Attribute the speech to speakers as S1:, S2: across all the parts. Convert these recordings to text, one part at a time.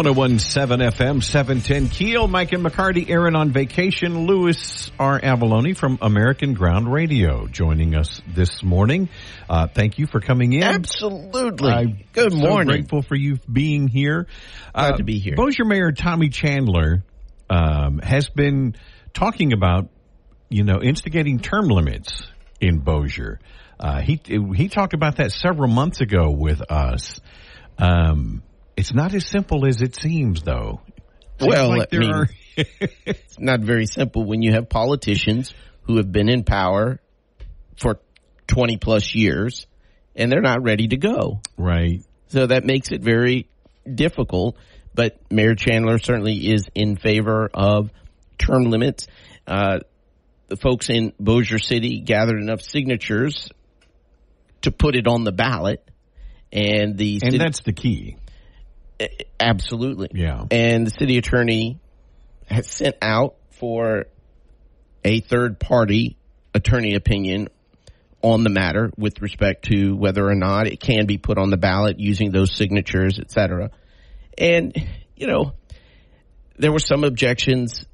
S1: One zero one seven FM seven ten Keel. Mike and McCarty. Aaron on vacation. Louis R. Avallone from American Ground Radio joining us this morning. Uh, thank you for coming in.
S2: Absolutely.
S1: I'm
S2: Good
S1: so
S2: morning.
S1: grateful for you being here. Uh,
S2: Glad to be here.
S1: Bossier Mayor Tommy Chandler um, has been talking about, you know, instigating term limits in Bossier. Uh, he he talked about that several months ago with us. Um, it's not as simple as it seems, though. Seems
S2: Well,
S1: like
S2: I mean-
S1: are.
S2: It's not very simple when you have politicians who have been in power for 20 plus years and they're not ready to go.
S1: right.
S2: So that makes it very difficult. But Mayor Chandler certainly is in favor of term limits. Uh, the folks in Bossier City gathered enough signatures to put it on the ballot. And the
S1: And
S2: city-
S1: that's the key.
S2: Absolutely.
S1: Yeah.
S2: And the city attorney has sent out for a third party attorney opinion on the matter with respect to whether or not it can be put on the ballot using those signatures, et cetera. And, you know, there were some objections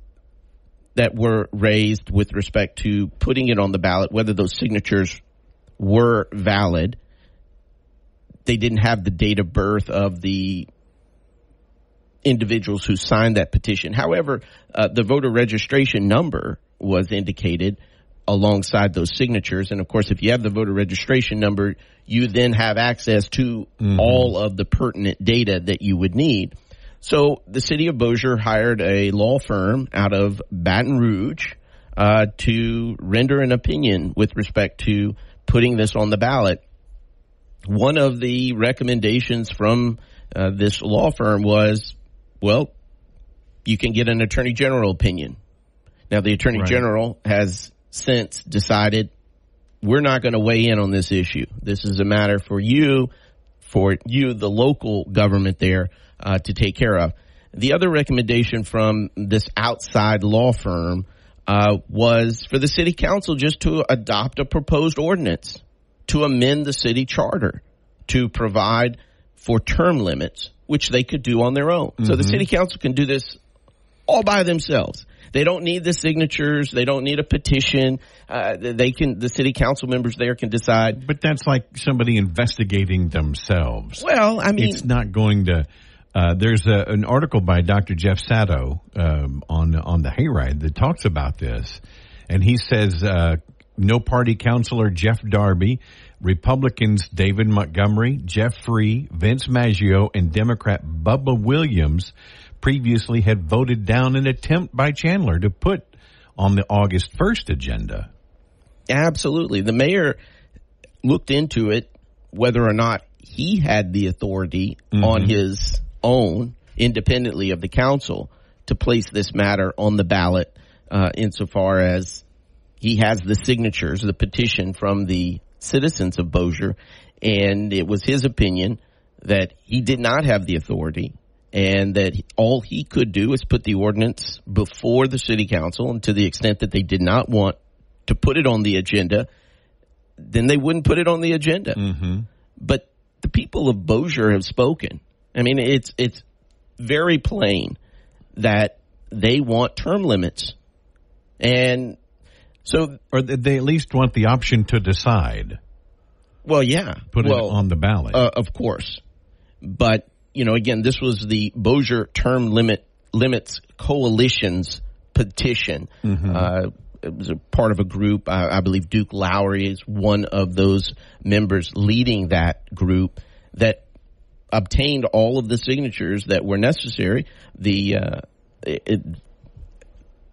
S2: that were raised with respect to putting it on the ballot, whether those signatures were valid. They didn't have the date of birth of the individuals who signed that petition. However, uh, the voter registration number was indicated alongside those signatures. And of course, if you have the voter registration number, you then have access to all of the pertinent data that you would need. So the city of Bossier hired a law firm out of Baton Rouge uh, to render an opinion with respect to putting this on the ballot. One of the recommendations from uh, this law firm was, well, you can get an attorney general opinion. Now, the attorney
S1: Right.
S2: general has since decided we're not going to weigh in on this issue. This is a matter for you, for you, the local government there, uh, to take care of. The other recommendation from this outside law firm uh, was for the city council just to adopt a proposed ordinance to amend the city charter to provide for term limits, which they could do on their own. So the city council can do this all by themselves. They don't need the signatures. They don't need a petition. Uh, they can, the city council members there can decide.
S1: But that's like somebody investigating themselves.
S2: Well, I mean,
S1: it's not going to. Uh, there's a, an article by Dr. Jeff Sadow um, on on the Hayride that talks about this, and he says uh, no party councilor Jeff Darby, Republicans David Montgomery, Jeff Free, Vince Maggio, and Democrat Bubba Williams previously had voted down an attempt by Chandler to put on the August 1st agenda.
S2: Absolutely. The mayor looked into it, whether or not he had the authority on his own, independently of the council, to place this matter on the ballot, uh, insofar as he has the signatures, the petition from the citizens of Bossier, and it was his opinion that he did not have the authority and that all he could do is put the ordinance before the city council and to the extent that they did not want to put it on the agenda, then they wouldn't put it on the agenda. Mm-hmm. But the people of Bossier have spoken. I mean, it's it's very plain that they want term limits, and so
S1: Or they at least want the option to decide,
S2: well, yeah,
S1: put
S2: well,
S1: it on the ballot.
S2: Uh, of course, but you know, again, this was the Bossier Term Limit Limits Coalition's petition. Uh, it was a part of a group. I, I believe Duke Lowry is one of those members leading that group that obtained all of the signatures that were necessary. The uh, it,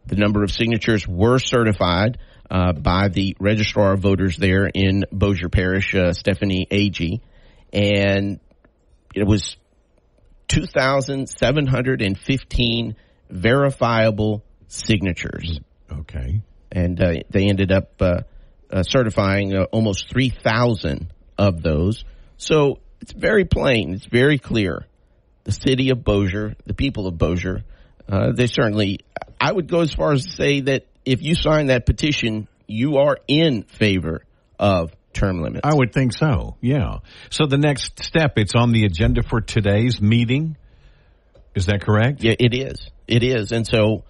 S2: the number of signatures were certified uh, by the registrar of voters there in Bossier Parish, uh, Stephanie Agee, and it was 2,715 verifiable signatures.
S1: Okay.
S2: And uh, they ended up uh, uh, certifying uh, almost 3,000 of those. So it's very plain, it's very clear. The city of Bossier, the people of Bossier, uh, they certainly, I would go as far as to say that if you sign that petition, you are in favor of term limits.
S1: I would think so. Yeah. So the next step, it's on the agenda for today's meeting. Is that correct?
S2: Yeah, it is. It is. And so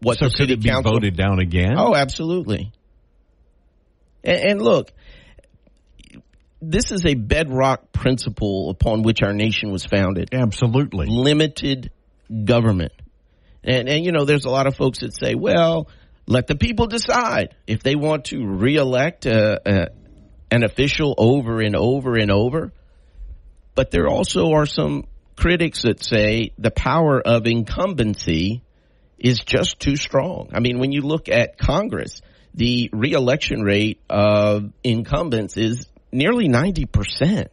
S2: what
S1: so
S2: the city
S1: could it be
S2: council
S1: voted down again?
S2: Oh, absolutely. And, and look, this is a bedrock principle upon which our nation was founded.
S1: Absolutely.
S2: Limited government. And, and, you know, there's a lot of folks that say, well, let the people decide if they want to reelect a, a, an official over and over and over. But there also are some critics that say the power of incumbency is just too strong. I mean, when you look at Congress, the reelection rate of incumbents is nearly 90%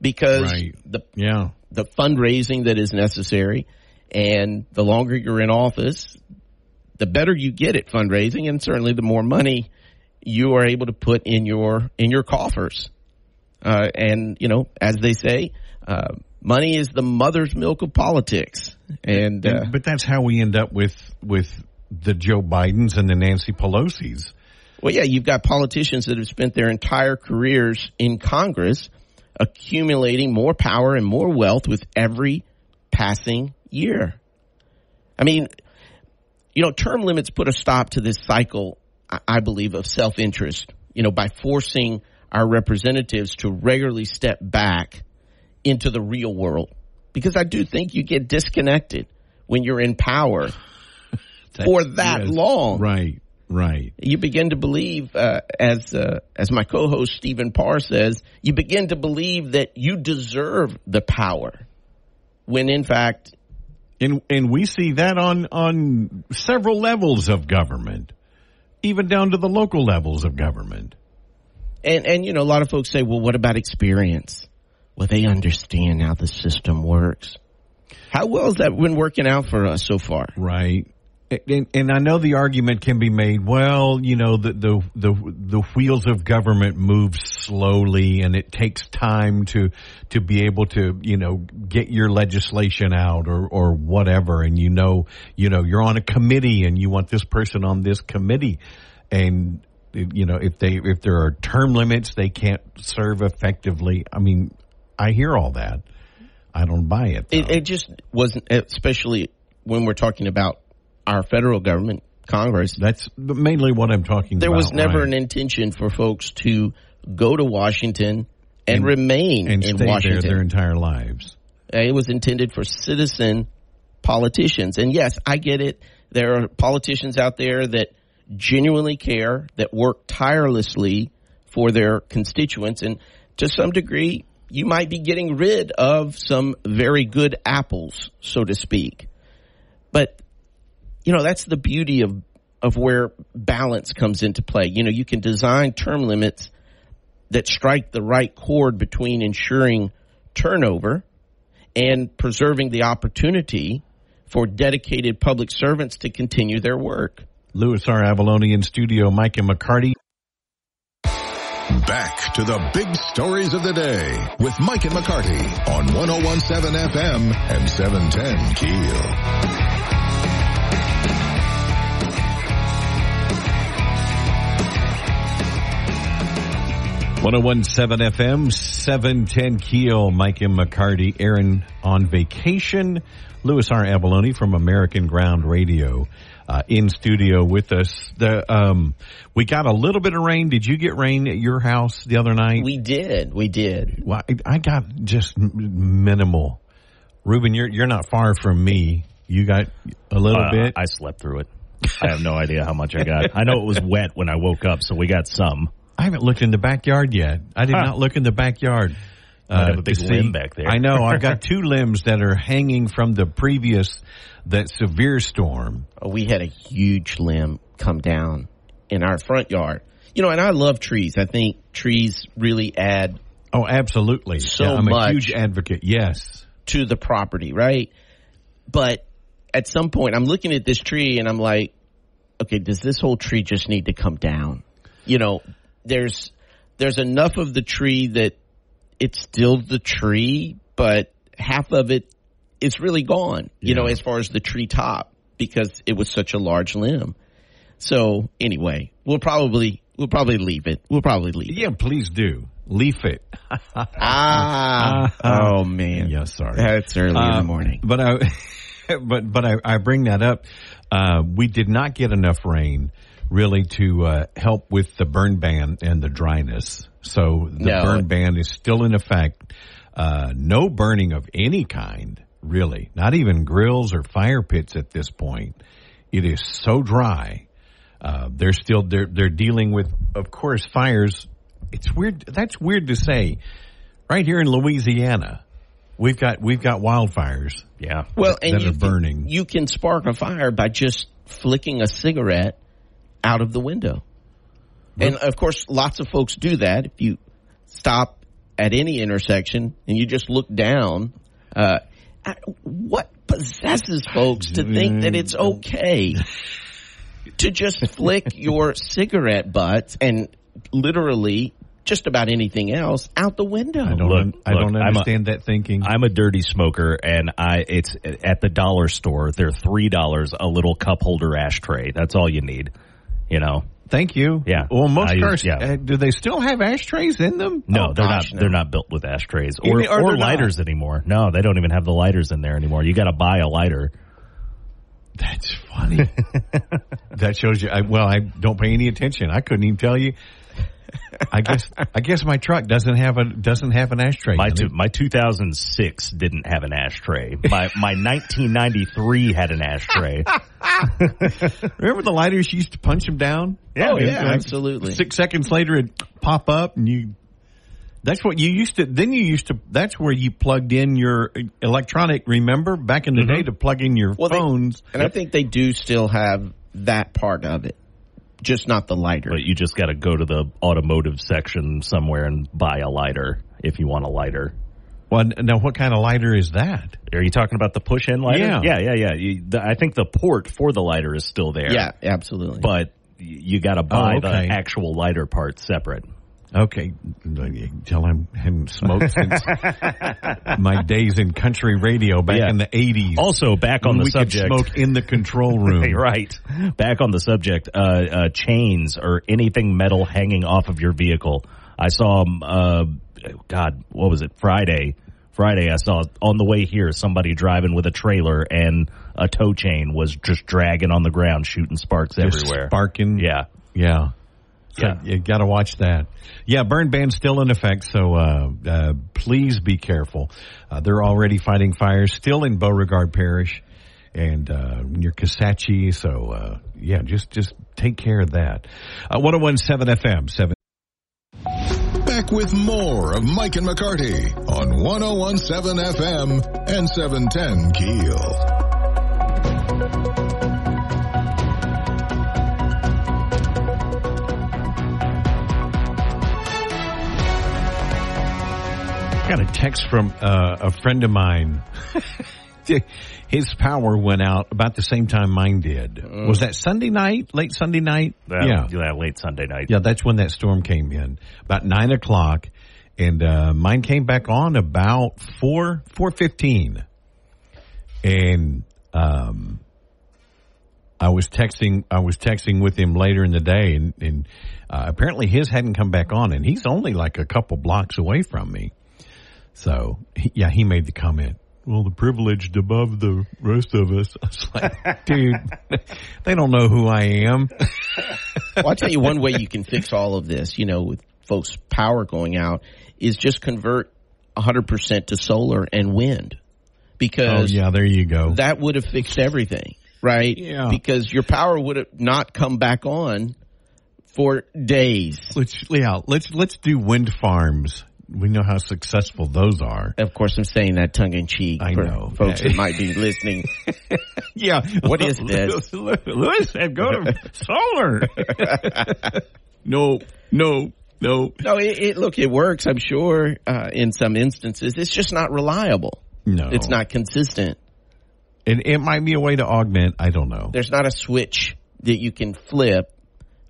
S2: because
S1: Right.
S2: the
S1: Yeah.
S2: the fundraising that is necessary and the longer you're in office, the better you get at fundraising and certainly the more money you are able to put in your in your coffers. Uh, and you know, as they say, uh, money is the mother's milk of politics. And uh,
S1: And- but that's how we end up with with the Joe Bidens and the Nancy Pelosi's.
S2: Well, yeah, you've got politicians that have spent their entire careers in Congress accumulating more power and more wealth with every passing year. I mean, you know, term limits put a stop to this cycle, I- believe, of self-interest, you know, by forcing our representatives to regularly step back into the real world. Because I do think you get disconnected when you're in power for that
S1: Yes.
S2: long
S1: Right. Right.
S2: you begin to believe, uh, as uh, as my co-host Stephen Parr says, you begin to believe that you deserve the power, when in fact,
S1: And and we see that on on several levels of government, even down to the local levels of government.
S2: and and you know, a lot of folks say, well, what about experience? Well, they understand how the system works. How well has that been working out for us so far?
S1: Right. And, and I know the argument can be made. Well, you know, the, the the the wheels of government move slowly, and it takes time to to be able to you know get your legislation out or or whatever. And you know, you know, you're on a committee, and you want this person on this committee, and you know, if they if there are term limits, they can't serve effectively. I mean, I hear all that. I don't buy it.
S2: It, it just wasn't, especially when we're talking about our federal government, Congress.
S1: That's mainly what I'm talking
S2: there
S1: about.
S2: There was never
S1: right.
S2: an intention for folks to go to Washington and, remain
S1: and
S2: in
S1: stay
S2: Washington.
S1: there their entire lives.
S2: Uh, it was intended for citizen politicians. And yes, I get it. There are politicians out there that genuinely care, that work tirelessly for their constituents. And to some degree, you might be getting rid of some very good apples, so to speak. But, you know, that's the beauty of, of where balance comes into play. You know, you can design term limits that strike the right chord between ensuring turnover and preserving the opportunity for dedicated public servants to continue their work.
S1: Louis R. Avallone in studio, Mike and McCarty.
S3: Back to the big stories of the day with Mike and McCarty on 1017 FM and 710 Keel.
S1: One zero one seven FM, seven ten Keel. Mike and McCarty. Aaron on vacation. Louis R. Avallone from American Ground Radio uh, in studio with us. The um, we got a little bit of rain. Did you get rain at your house the other night?
S2: We did, we did.
S1: Well, I- I got just minimal. Ruben, you're you're not far from me. You got a little
S4: Uh,
S1: bit.
S4: I slept through it. I have no idea how much I got. I know it was wet when I woke up, so we got some.
S1: I haven't looked in the backyard yet. I did
S4: Huh.
S1: not look in the backyard. uh,
S4: have a big
S1: see-
S4: limb back there.
S1: I know. I've got two limbs that are hanging from the previous, that severe storm.
S2: Uh, We had a huge limb come down in our front yard. You know, and I love trees. I think trees really add
S1: Oh, absolutely.
S2: So
S1: Yeah, I'm a huge advocate. Yes.
S2: to the property, right? But at some point, I'm looking at this tree and I'm like, okay, does this whole tree just need to come down? You know, there's there's enough of the tree that it's still the tree, but half of it is really gone. You know, as far as the tree top because it was such a large limb. So anyway, we'll probably we'll probably leave it. We'll probably leave it.
S1: Yeah, please do. Leaf it.
S2: Ah, oh man,
S1: yeah, sorry.
S2: that's early in the
S1: Uh,
S2: morning.
S1: But I, but but I, I bring that up. Uh, we did not get enough rain really to uh, help with the burn ban and the dryness. So the
S2: No.
S1: burn ban is still in effect. Uh, no burning of any kind, really. Not even grills or fire pits at this point. It is so dry. Uh, they're still they're they're dealing with, of course, fires. It's weird. That's weird to say. Right here in Louisiana, we've got we've got wildfires.
S4: Yeah.
S2: Well, and
S1: that
S2: you
S1: are burning.
S2: Can, you can spark a fire by just flicking a cigarette out of the window. And of course, lots of folks do that. If you stop at any intersection and you just look down, uh, what possesses folks to think that it's okay to just flick your cigarette butts and literally just about anything else out the window?
S1: I don't.
S4: Look,
S1: un- I
S4: look,
S1: don't
S4: I'm a-
S1: understand that thinking.
S4: I'm a dirty smoker, and I it's at the dollar store. They're three dollars a little cup holder ashtray. That's all you need. You know.
S1: Thank you.
S4: Yeah.
S1: Well, most
S4: I
S1: cars.
S4: yeah.
S1: Uh, do they still have ashtrays in them?
S4: No,
S2: Oh,
S4: they're
S2: gosh,
S4: not.
S2: no.
S4: They're not built with ashtrays or,
S1: or
S4: or
S1: they're not.
S4: lighters anymore. No, they don't even have the lighters in there anymore. You got to buy a lighter.
S1: That's funny. that shows you. I, well, I don't pay any attention. I couldn't even tell you. I guess. I guess my truck doesn't have a doesn't have an ashtray.
S4: My two, my 2006 didn't have an ashtray. My my 1993 had an ashtray.
S1: Remember the lighters? You used to punch them down.
S4: Yeah,
S2: Oh,
S4: yeah.
S2: yeah, absolutely.
S1: Six seconds later, it pop up, and you. That's what you used to. Then you used to. That's where you plugged in your electronic. Remember back in the mm-hmm. day to plug in your
S2: Well, they-
S1: phones.
S2: And I think they do still have that part of it, just not the lighter.
S4: But you just got to go to the automotive section somewhere and buy a lighter if you want a lighter.
S1: well, now what kind of lighter is that?
S4: Are you talking about the push-in lighter?
S1: Yeah.
S4: yeah, yeah, yeah. You, the, I think the port for the lighter is still there.
S2: yeah, absolutely.
S4: but you got to buy
S1: Oh, okay.
S4: the actual lighter part separate.
S1: Okay, tell him hadn't smoked since my days in country radio back
S4: Yeah.
S1: in the eighties.
S4: Also, back on the
S1: we
S4: subject.
S1: smoke in the control room.
S4: Right. Back on the subject, uh, uh, chains or anything metal hanging off of your vehicle. I saw, um, uh, God, what was it? Friday. Friday, I saw on the way here somebody driving with a trailer and a tow chain was just dragging on the ground, shooting sparks
S1: Just
S4: everywhere.
S1: sparking.
S4: Yeah.
S1: yeah. So
S4: Yeah.
S1: you got to watch that. Yeah, burn ban's still in effect, so uh, uh, please be careful. Uh, they're already fighting fires still in Beauregard Parish and uh, near Kisatchie. So uh, yeah, just just take care of that. Uh, 1017 FM seven.
S3: Back with more of Mike and McCarty on 1017 FM and 710 Keel.
S1: Got a text from uh, a friend of mine. His power went out about the same time mine did. Was that Sunday night? Late Sunday night?
S4: Uh, yeah, late Sunday night.
S1: Yeah, that's when that storm came in. About nine o'clock, and uh, mine came back on about four four fifteen, and um, I was texting. I was texting with him later in the day, and, and uh, apparently his hadn't come back on, and he's only like a couple blocks away from me. So yeah, he made the comment. Well, the privileged above the rest of us. I was like, dude, they don't know who I am.
S2: well, I'll tell you one way you can fix all of this, you know, with folks' power going out, is just convert 100% to solar and wind.
S1: Oh
S2: Because
S1: yeah, there you go.
S2: that would have fixed everything, right?
S1: Yeah.
S2: Because your power would have not come back on for days.
S1: Let's yeah, let's let's do wind farms. We know how successful those are.
S2: Of course, I'm saying that tongue in cheek
S1: I know.
S2: folks
S1: Yeah.
S2: that might be listening.
S1: Yeah.
S2: What is this?
S1: Louis go to solar. no, no, no,
S2: No, it, it look, it works. I'm sure uh, in some instances, it's just not reliable.
S1: no.
S2: It's not consistent.
S1: And it might be a way to augment. I don't know.
S2: There's not a switch that you can flip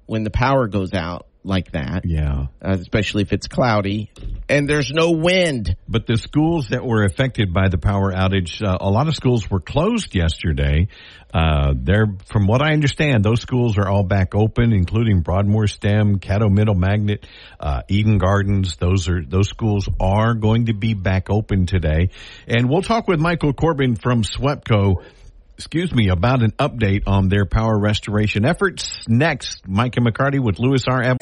S2: when the power goes out like that.
S1: Yeah.
S2: Uh, especially if it's cloudy and there's no wind.
S1: But the schools that were affected by the power outage, uh, a lot of schools were closed yesterday. Uh, they're, from what I understand, those schools are all back open, including Broadmoor STEM, Caddo Middle Magnet, uh, Eden Gardens. Those are, those schools are going to be back open today. And we'll talk with Michael Corbin from SWEPCO excuse me, about an update on their power restoration efforts. Next, Mike and McCarty with Louis R.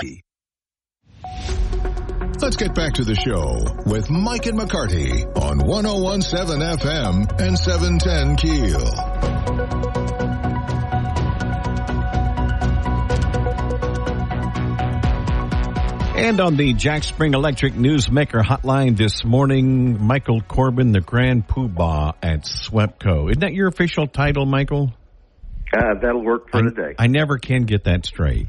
S3: Let's get back to the show with Mike and McCarty on 1017 FM and 710 Keel.
S1: And on the Jack Spring Electric Newsmaker hotline this morning, Michael Corbin, the Grand Poobah at SWEPCO. Isn't that your official title, Michael?
S5: Uh, that'll work for
S1: I,
S5: today.
S1: I never can get that straight.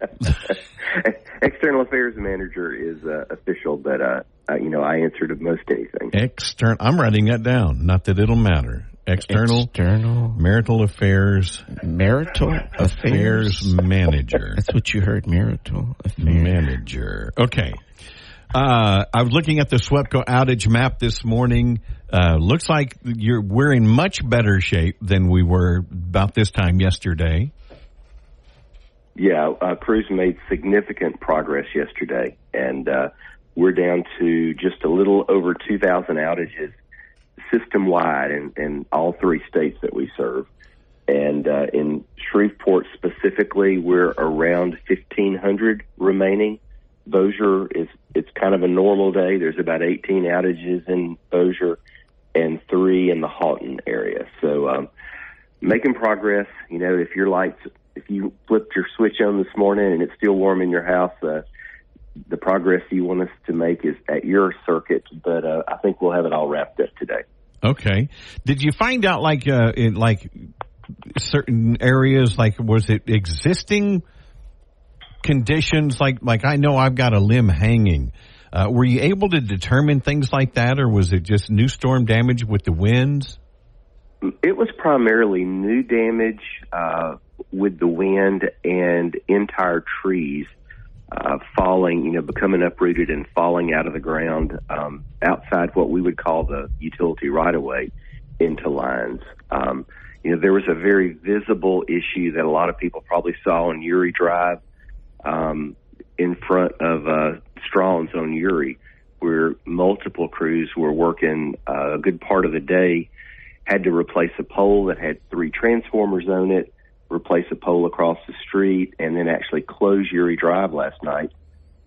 S5: External Affairs Manager is uh, official, but uh, uh, you know I answer to most anything.
S1: External. I'm writing that down. Not that it'll matter. External,
S2: External
S1: marital affairs,
S2: marital affairs.
S1: affairs manager.
S2: That's what you heard, marital affairs.
S1: manager. Okay. Uh, I was looking at the SWEPCO outage map this morning. Uh, looks like you're we're in much better shape than we were about this time yesterday.
S5: Yeah, uh, crews made significant progress yesterday, and uh, we're down to just a little over 2,000 outages system wide in, in all three states that we serve. And uh, in Shreveport specifically, we're around 1,500 remaining. Bossier is it's kind of a normal day. There's about 18 outages in Bossier and three in the Haughton area. So um, making progress. You know, if your lights, if you flipped your switch on this morning and it's still warm in your house, uh, the progress you want us to make is at your circuit. But uh, I think we'll have it all wrapped up today.
S1: Okay. Did you find out like uh, in like certain areas like was it existing conditions like like I know I've got a limb hanging. Uh, were you able to determine things like that, or was it just new storm damage with the winds?
S5: It was primarily new damage uh, with the wind and entire trees uh, falling, you know, becoming uprooted and falling out of the ground um, outside what we would call the utility right of way into lines. Um, you know, there was a very visible issue that a lot of people probably saw on Youree Drive um, in front of uh, Strong's on Youree, where multiple crews were working uh, a good part of the day, had to replace a pole that had three transformers on it, replace a pole across the street, and then actually close Youree Drive last night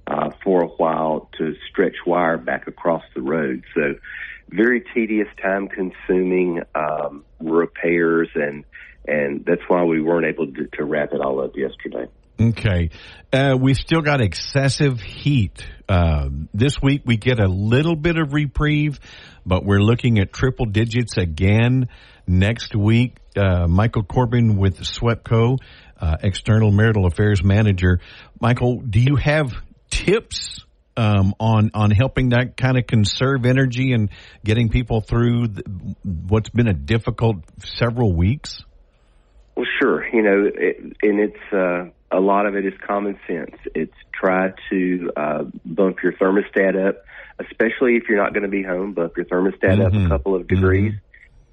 S5: uh, for a while to stretch wire back across the road. So very tedious, time consuming um, repairs, and and that's why we weren't able to, to wrap it all up yesterday.
S1: Okay. Uh, we've still got excessive heat. Uh, this week we get a little bit of reprieve, but we're looking at triple digits again next week. Uh, Michael Corbin with SWEPCO, uh, External Marital Affairs Manager. Michael, do you have tips um, on on helping that kind of conserve energy and getting people through the, what's been a difficult several weeks?
S5: Well, sure. You know, it, and it's uh, a lot of it is common sense. It's try to uh, bump your thermostat up, especially if you're not going to be home. Bump your thermostat
S1: Mhm.
S5: up a couple of degrees,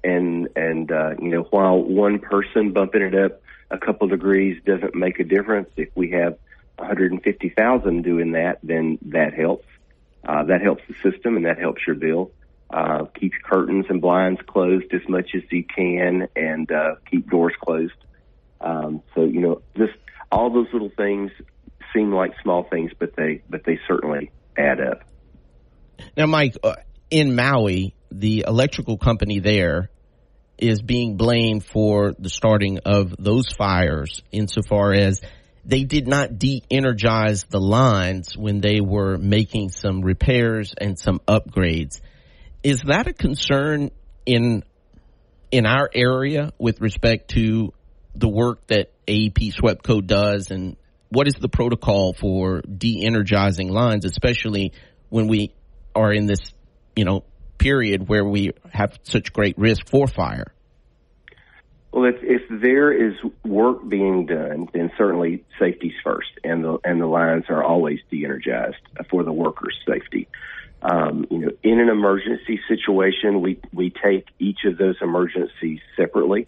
S5: and and uh, you know, while one person bumping it up a couple degrees doesn't make a difference, if we have 150,000 doing that, then that helps. Uh, that helps the system, and that helps your bill. Uh, keep curtains and blinds closed as much as you can, and uh, keep doors closed. Um, so you know, just all those little things seem like small things, but they but they certainly add up.
S2: Now, Mike, uh, in Maui, the electrical company there is being blamed for the starting of those fires insofar as they did not de-energize the lines when they were making some repairs and some upgrades. Is that a concern in in our area with respect to the work that AEP SWEPCO does and what is the protocol for de-energizing lines, especially when we are in this, you know, period where we have such great risk for fire?
S5: Well, if, if there is work being done, then certainly safety's first, and the and the lines are always de-energized for the workers' safety. Um, you know, in an emergency situation, we we take each of those emergencies separately.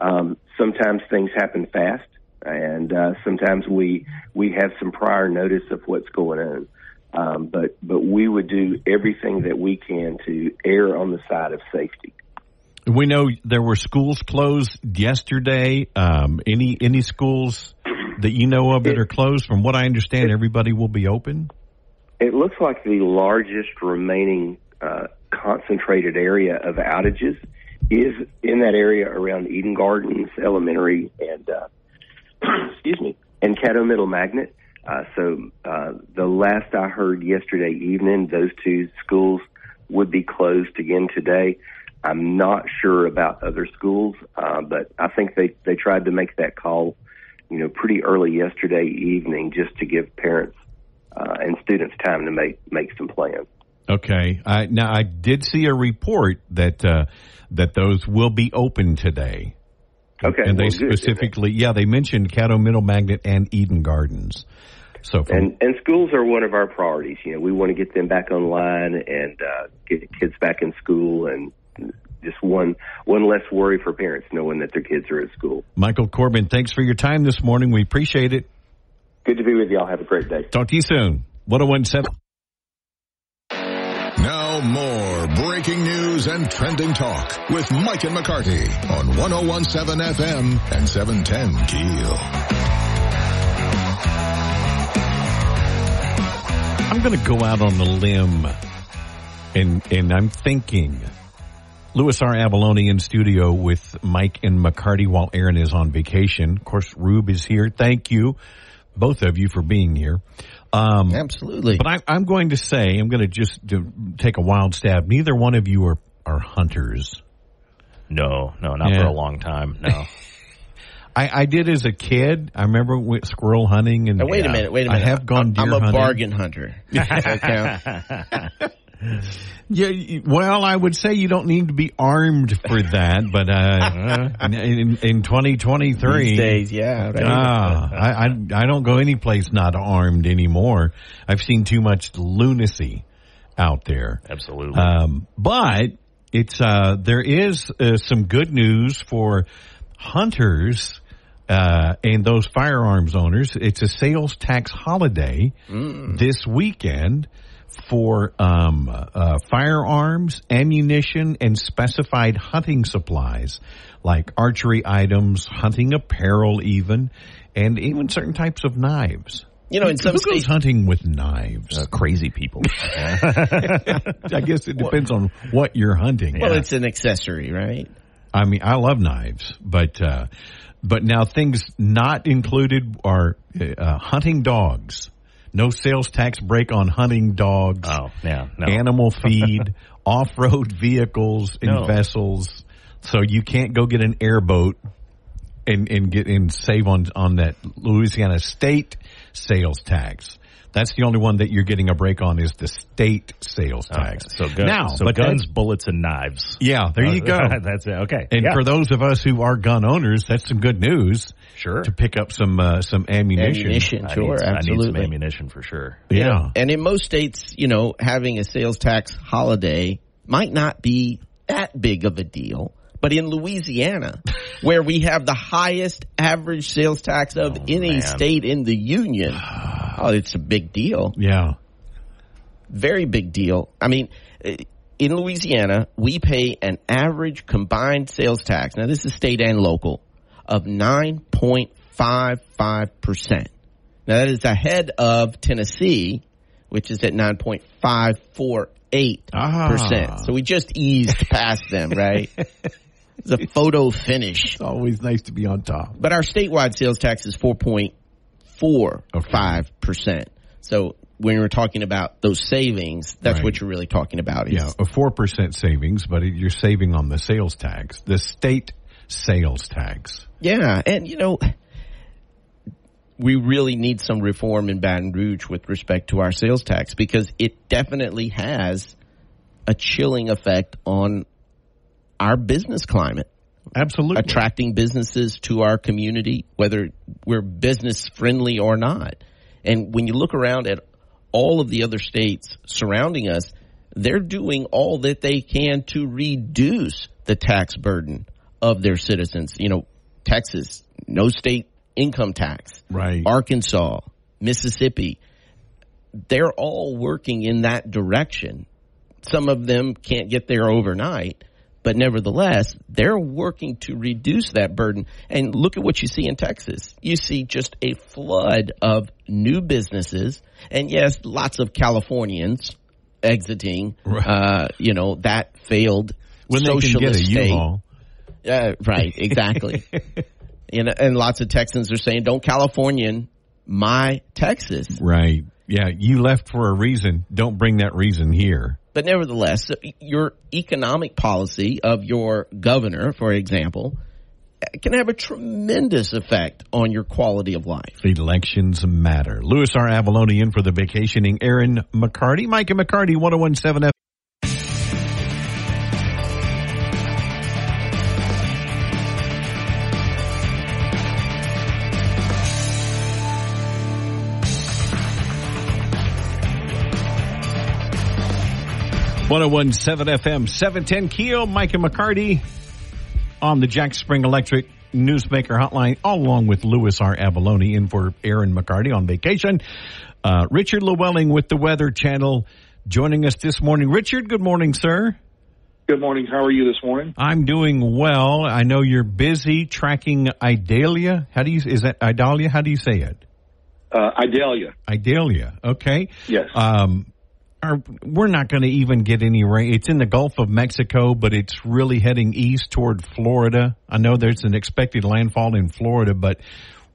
S5: Um, sometimes things happen fast, and uh, sometimes we we have some prior notice of what's going on. Um, but but we would do everything that we can to err on the side of safety.
S1: We know there were schools closed yesterday. Um, any any schools that you know of that are closed? From what I understand, everybody will be open.
S5: It looks like the largest remaining uh, concentrated area of outages is in that area around Eden Gardens Elementary and uh, excuse me and Caddo Middle Magnet. Uh, so uh, the last I heard yesterday evening, those two schools would be closed again today. I'm not sure about other schools, uh, but I think they they tried to make that call, you know, pretty early yesterday evening, just to give parents uh, and students time to make make some plans.
S1: Okay. I, now I did see a report that uh, that those will be open today.
S5: Okay,
S1: and they
S5: well, good.
S1: specifically, yeah, they mentioned Caddo Middle Magnet and Eden Gardens. So, from,
S5: And and schools are one of our priorities. You know, we want to get them back online and uh, get kids back in school, and just one one less worry for parents knowing that their kids are at school.
S1: Michael Corbin, thanks for your time this morning. We appreciate it.
S5: Good to be with y'all. Have a great day.
S1: Talk to you soon. 1017.
S3: Now more breaking news and trending talk with Mike and McCarty on 1017 FM and 710 Keel.
S1: I'm going to go out on a limb, and and I'm thinking Louis R. Avallone in studio with Mike and McCarty while Aaron is on vacation. Of course, Rube is here. Thank you, both of you, for being here. Um,
S2: Absolutely.
S1: but I, I'm going to say, I'm going to just do, take a wild stab. Neither one of you are are hunters.
S4: No, no, not
S1: Yeah.
S4: for a long time. No.
S1: I, I did as a kid. I remember squirrel hunting, and
S2: Now, wait a minute. Wait a
S1: I
S2: minute.
S1: I have gone
S2: I'm, I'm a
S1: hunting.
S2: bargain hunter. Does that count?
S1: Yeah, well, I would say you don't need to be armed for that, but uh, in, in 2023,
S2: These days, yeah. Right?
S1: ah, I, I I don't go any place not armed anymore. I've seen too much lunacy out there.
S4: Absolutely.
S1: Um, but it's uh, there is uh, some good news for hunters uh, and those firearms owners. It's a sales tax holiday this weekend for um, uh, firearms, ammunition, and specified hunting supplies like archery items, hunting apparel, even, and even certain types of knives.
S2: You know, in some
S1: Who goes
S2: states,
S1: hunting with knives?
S4: Uh, crazy people.
S1: I guess it depends on what you're hunting.
S2: well, it's an accessory, right?
S1: I mean, I love knives, but uh, but now things not included are uh, hunting dogs. No sales tax break on hunting dogs.
S4: oh, yeah. No.
S1: Animal feed, off-road vehicles and
S4: No.
S1: vessels. So you can't go get an airboat and and get and save on on that Louisiana state sales tax. That's the only one that you're getting a break on is the state sales tax.
S4: so gun,
S1: now,
S4: so
S1: but
S4: guns, bullets, and knives.
S1: Yeah, there you go.
S4: That's it. Okay.
S1: And
S4: Yeah.
S1: for those of us who are gun owners, that's some good news.
S4: Sure.
S1: To pick up some uh, some ammunition.
S2: Ammunition,
S4: I
S2: sure,
S4: need, I need
S2: absolutely.
S4: some ammunition for sure.
S1: Yeah.
S2: And in most states, you know, having a sales tax holiday might not be that big of a deal. But in Louisiana, where we have the highest average sales tax of any
S4: man.
S2: state in the union, oh, it's a big deal.
S1: Yeah.
S2: Very big deal. I mean, eh, in Louisiana, we pay an average combined sales tax. Now, this is state and local of 9.55%. Now, that is ahead of Tennessee, which is at 9.548%.
S1: Ah.
S2: So we just eased past them, right? It's a photo finish.
S1: It's always nice to be on top.
S2: But our statewide sales tax is 4.45%. So when we're talking about those savings, that's
S1: Right.
S2: what you're really talking about. Is,
S1: Yeah, a four percent savings, but you're saving on the sales tax, the state sales tax.
S2: Yeah, and you know, we really need some reform in Baton Rouge with respect to our sales tax because it definitely has a chilling effect on our business climate.
S1: Absolutely.
S2: attracting businesses to our community, whether we're business friendly or not. And when you look around at all of the other states surrounding us, they're doing all that they can to reduce the tax burden of their citizens. You know, Texas, no state income tax.
S1: Right.
S2: Arkansas, Mississippi, they're all working in that direction. Some of them can't get there overnight, but nevertheless, they're working to reduce that burden. And look at what you see in Texas. You see just a flood of new businesses, and yes, lots of Californians exiting.
S1: Right.
S2: Uh, you know that failed
S1: when they can
S2: socialist
S1: get a
S2: state.
S1: U-Haul.
S2: Uh, right, exactly. you know, and lots of Texans are saying, "Don't Californian my Texas."
S1: Right. Yeah, you left for a reason. Don't bring that reason here.
S2: But nevertheless, your economic policy of your governor, for example, eh, can have a tremendous effect on your quality of life.
S1: Elections matter. Louis R. Avallone in for the vacationing Aaron McCarty. Mike and McCarty, 1017 F. One zero one seven FM seven ten Keel Mike and McCarty on the Jack Spring Electric Newsmaker Hotline, all along with Louis R. Avallone in for Aaron McCarty on vacation. Uh, Richard Llewellyn with the Weather Channel joining us this morning. Richard, good morning, sir.
S6: Good morning. How are you this morning?
S1: I'm doing well. I know you're busy tracking Idalia. How do you is that Idalia? How do you say it?
S6: Uh, Idalia.
S1: Idalia. Okay.
S6: Yes.
S1: Um, are, we're not going to even get any rain. It's in the Gulf of Mexico, but it's really heading east toward Florida. I know there's an expected landfall in Florida, but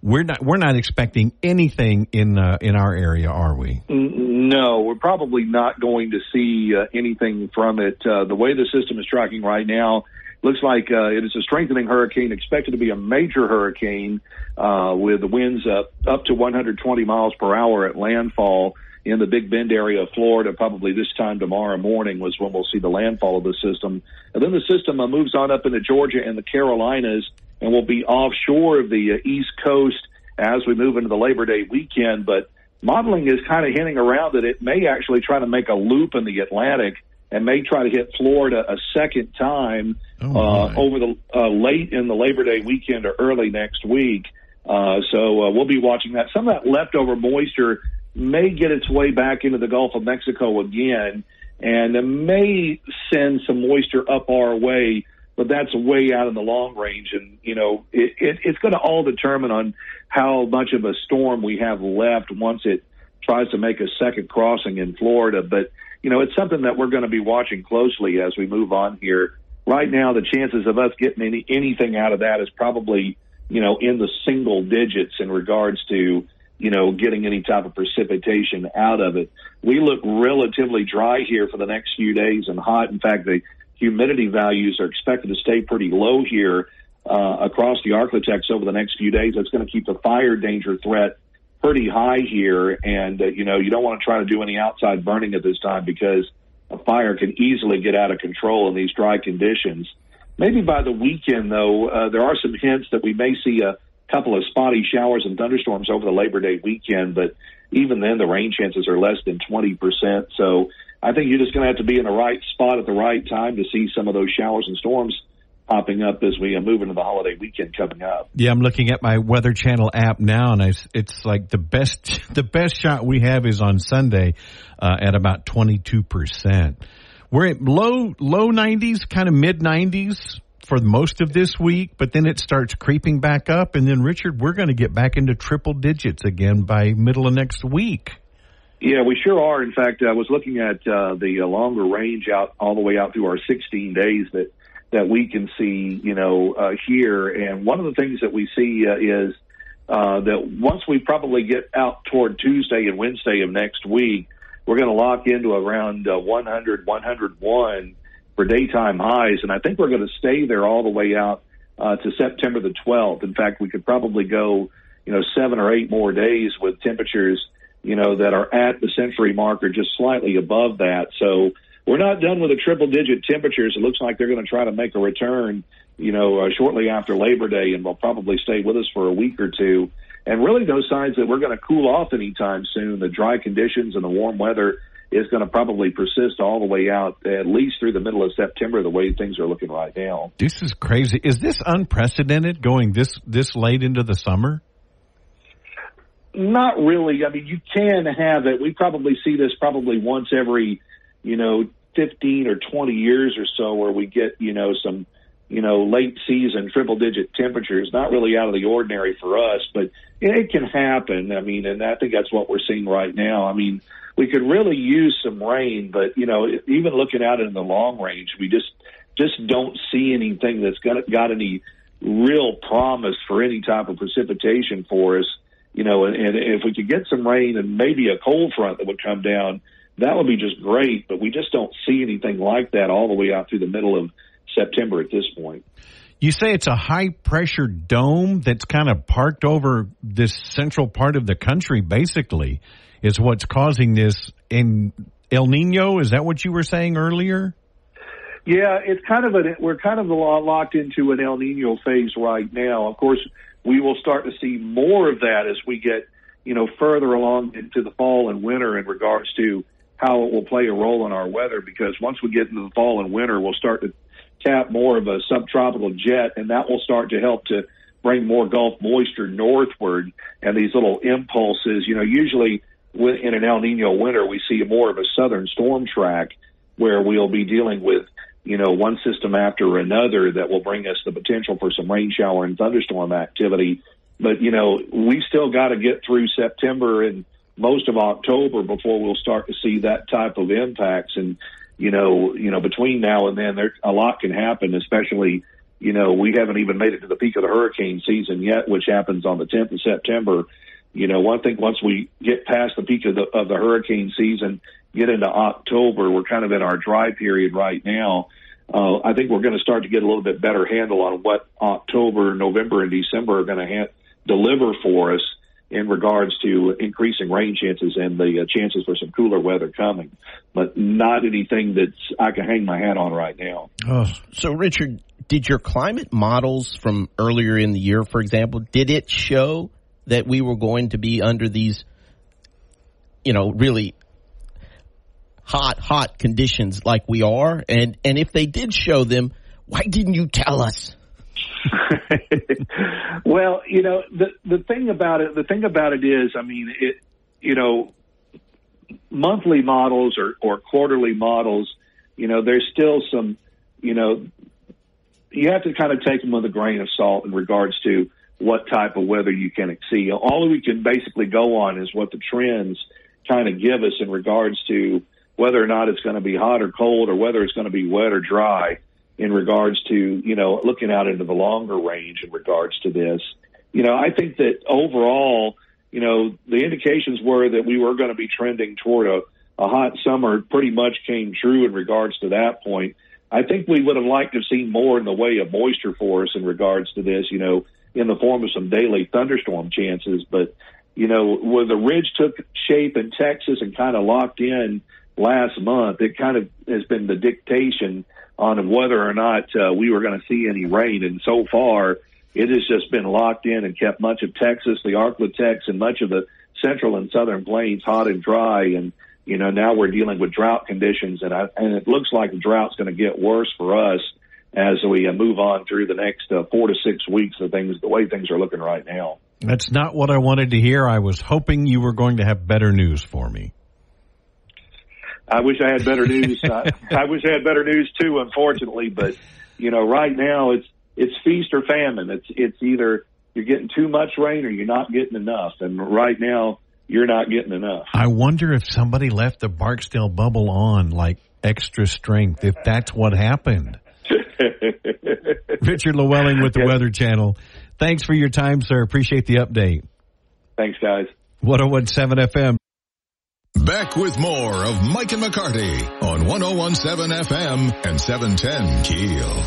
S1: we're not we're not expecting anything in uh, in our area, are we?
S6: No, we're probably not going to see uh, anything from it. Uh, the way the system is tracking right now, looks like uh, it is a strengthening hurricane, expected to be a major hurricane uh, with the winds up up to 120 miles per hour at landfall in the Big Bend area of Florida. Probably this time tomorrow morning was when we'll see the landfall of the system, and then the system uh, moves on up into Georgia and the Carolinas, and will be offshore of the uh, East Coast as we move into the Labor Day weekend. But modeling is kind of hinting around that it may actually try to make a loop in the Atlantic and may try to hit Florida a second time
S1: Oh,
S6: uh, over the uh, late in the Labor Day weekend or early next week. Uh, so uh, we'll be watching that. Some of that leftover moisture may get its way back into the Gulf of Mexico again, and may send some moisture up our way. But that's way out in the long range, and you know it, it, it's going to all determine on how much of a storm we have left once it tries to make a second crossing in Florida. But you know it's something that we're going to be watching closely as we move on here. Right now, the chances of us getting any anything out of that is probably you know in the single digits in regards to you know getting any type of precipitation out of it. We look relatively dry here for the next few days and hot. In fact, the humidity values are expected to stay pretty low here uh, across the Arklatex over the next few days. That's going to keep the fire danger threat pretty high here, and uh, you know you don't want to try to do any outside burning at this time because a fire can easily get out of control in these dry conditions. Maybe by the weekend, though, uh, there are some hints that we may see a couple of spotty showers and thunderstorms over the Labor Day weekend, but even then, the rain chances are less than 20%. So I think you're just going to have to be in the right spot at the right time to see some of those showers and storms popping up as we uh, move into the holiday weekend coming up.
S1: Yeah, I'm looking at my Weather Channel app now, and I, it's like the best the best shot we have is on Sunday uh, at about 22 percent. We're at low low 90s, kind of mid 90s for most of this week, but then it starts creeping back up, and then Richard, we're going to get back into triple digits again by middle of next week.
S6: Yeah, we sure are. In fact, I was looking at uh, the uh, longer range out all the way out through our 16 days that that we can see, you know, uh, here. And one of the things that we see uh, is uh, that once we probably get out toward Tuesday and Wednesday of next week, we're going to lock into around uh, 100, 101 for daytime highs, and I think we're going to stay there all the way out uh, to September the 12th. In fact, we could probably go, you know, seven or eight more days with temperatures, you know, that are at the century mark or just slightly above that. So we're not done with the triple digit temperatures. It looks like they're going to try to make a return, you know, uh, shortly after Labor Day, and will probably stay with us for a week or two. And really, no signs that we're going to cool off anytime soon. The dry conditions and the warm weather is going to probably persist all the way out, at least through the middle of September, the way things are looking right now.
S1: This is crazy. Is this unprecedented going this this late into the summer?
S6: Not really. I mean, you can have it. We probably see this probably once every, you know, 15 or 20 years or so where we get, you know, some, you know, late season triple digit temperatures. Not really out of the ordinary for us, but it can happen. I mean, and I think that's what we're seeing right now. I mean, we could really use some rain, but, you know, even looking out in the long range, we just, just don't see anything that's got, got any real promise for any type of precipitation for us you know, and, and if we could get some rain and maybe a cold front that would come down, that would be just great. But we just don't see anything like that all the way out through the middle of September at this point.
S1: You say it's a high pressure dome that's kind of parked over this central part of the country, basically, is what's causing this in El Nino. Is that what you were saying earlier?
S6: Yeah, it's kind of a we're kind of locked into an El Nino phase right now. Of course, we will start to see more of that as we get, you know, further along into the fall and winter in regards to how it will play a role in our weather. Because once we get into the fall and winter, we'll start to tap more of a subtropical jet, and that will start to help to bring more Gulf moisture northward. And these little impulses, you know, usually in an El Nino winter, we see more of a southern storm track where we'll be dealing with you know, one system after another that will bring us the potential for some rain shower and thunderstorm activity. But, you know, we still got to get through September and most of October before we'll start to see that type of impacts. And, you know, you know, between now and then, there a lot can happen, especially, you know, we haven't even made it to the peak of the hurricane season yet, which happens on the 10th of September. You know, one thing once we get past the peak of the of the hurricane season, get into October, we're kind of in our dry period right now. Uh, I think we're going to start to get a little bit better handle on what October, November, and December are going to ha- deliver for us in regards to increasing rain chances and the uh, chances for some cooler weather coming, but not anything that's I can hang my hat on right now.
S2: Oh. So, Richard, did your climate models from earlier in the year, for example, did it show that we were going to be under these, you know, really hot, hot conditions like we are? And, and if they did show them, why didn't you tell us?
S6: well, you know, the, the thing about it, the thing about it is, I mean, it, you know, monthly models or, or quarterly models, you know, there's still some, you know, you have to kind of take them with a grain of salt in regards to what type of weather you can see. All we can basically go on is what the trends kind of give us in regards to whether or not it's going to be hot or cold or whether it's going to be wet or dry in regards to, you know, looking out into the longer range in regards to this. You know, I think that overall, you know, the indications were that we were going to be trending toward a, a hot summer pretty much came true in regards to that point. I think we would have liked to have seen more in the way of moisture for us in regards to this, you know, in the form of some daily thunderstorm chances. But, you know, where the ridge took shape in Texas and kind of locked in last month, it kind of has been the dictation on whether or not uh, we were going to see any rain. And so far, it has just been locked in and kept much of Texas, the Arklatex, and much of the central and southern plains hot and dry. And you know now we're dealing with drought conditions, and I, and it looks like the drought's going to get worse for us as we uh, move on through the next uh, four to six weeks. The things, the way things are looking right now.
S1: That's not what I wanted to hear. I was hoping you were going to have better news for me.
S6: I wish I had better news. I, I wish I had better news too, unfortunately. But you know, right now it's it's feast or famine. It's it's either you're getting too much rain or you're not getting enough. And right now, you're not getting enough.
S1: I wonder if somebody left the Barksdale bubble on like extra strength. If that's what happened. Richard Llewellyn with the yes. Weather Channel. Thanks for your time, sir. Appreciate the update.
S6: Thanks, guys.
S1: 1017 FM.
S3: Back with more of Mike and McCarty on 1017 FM and 710 Keel.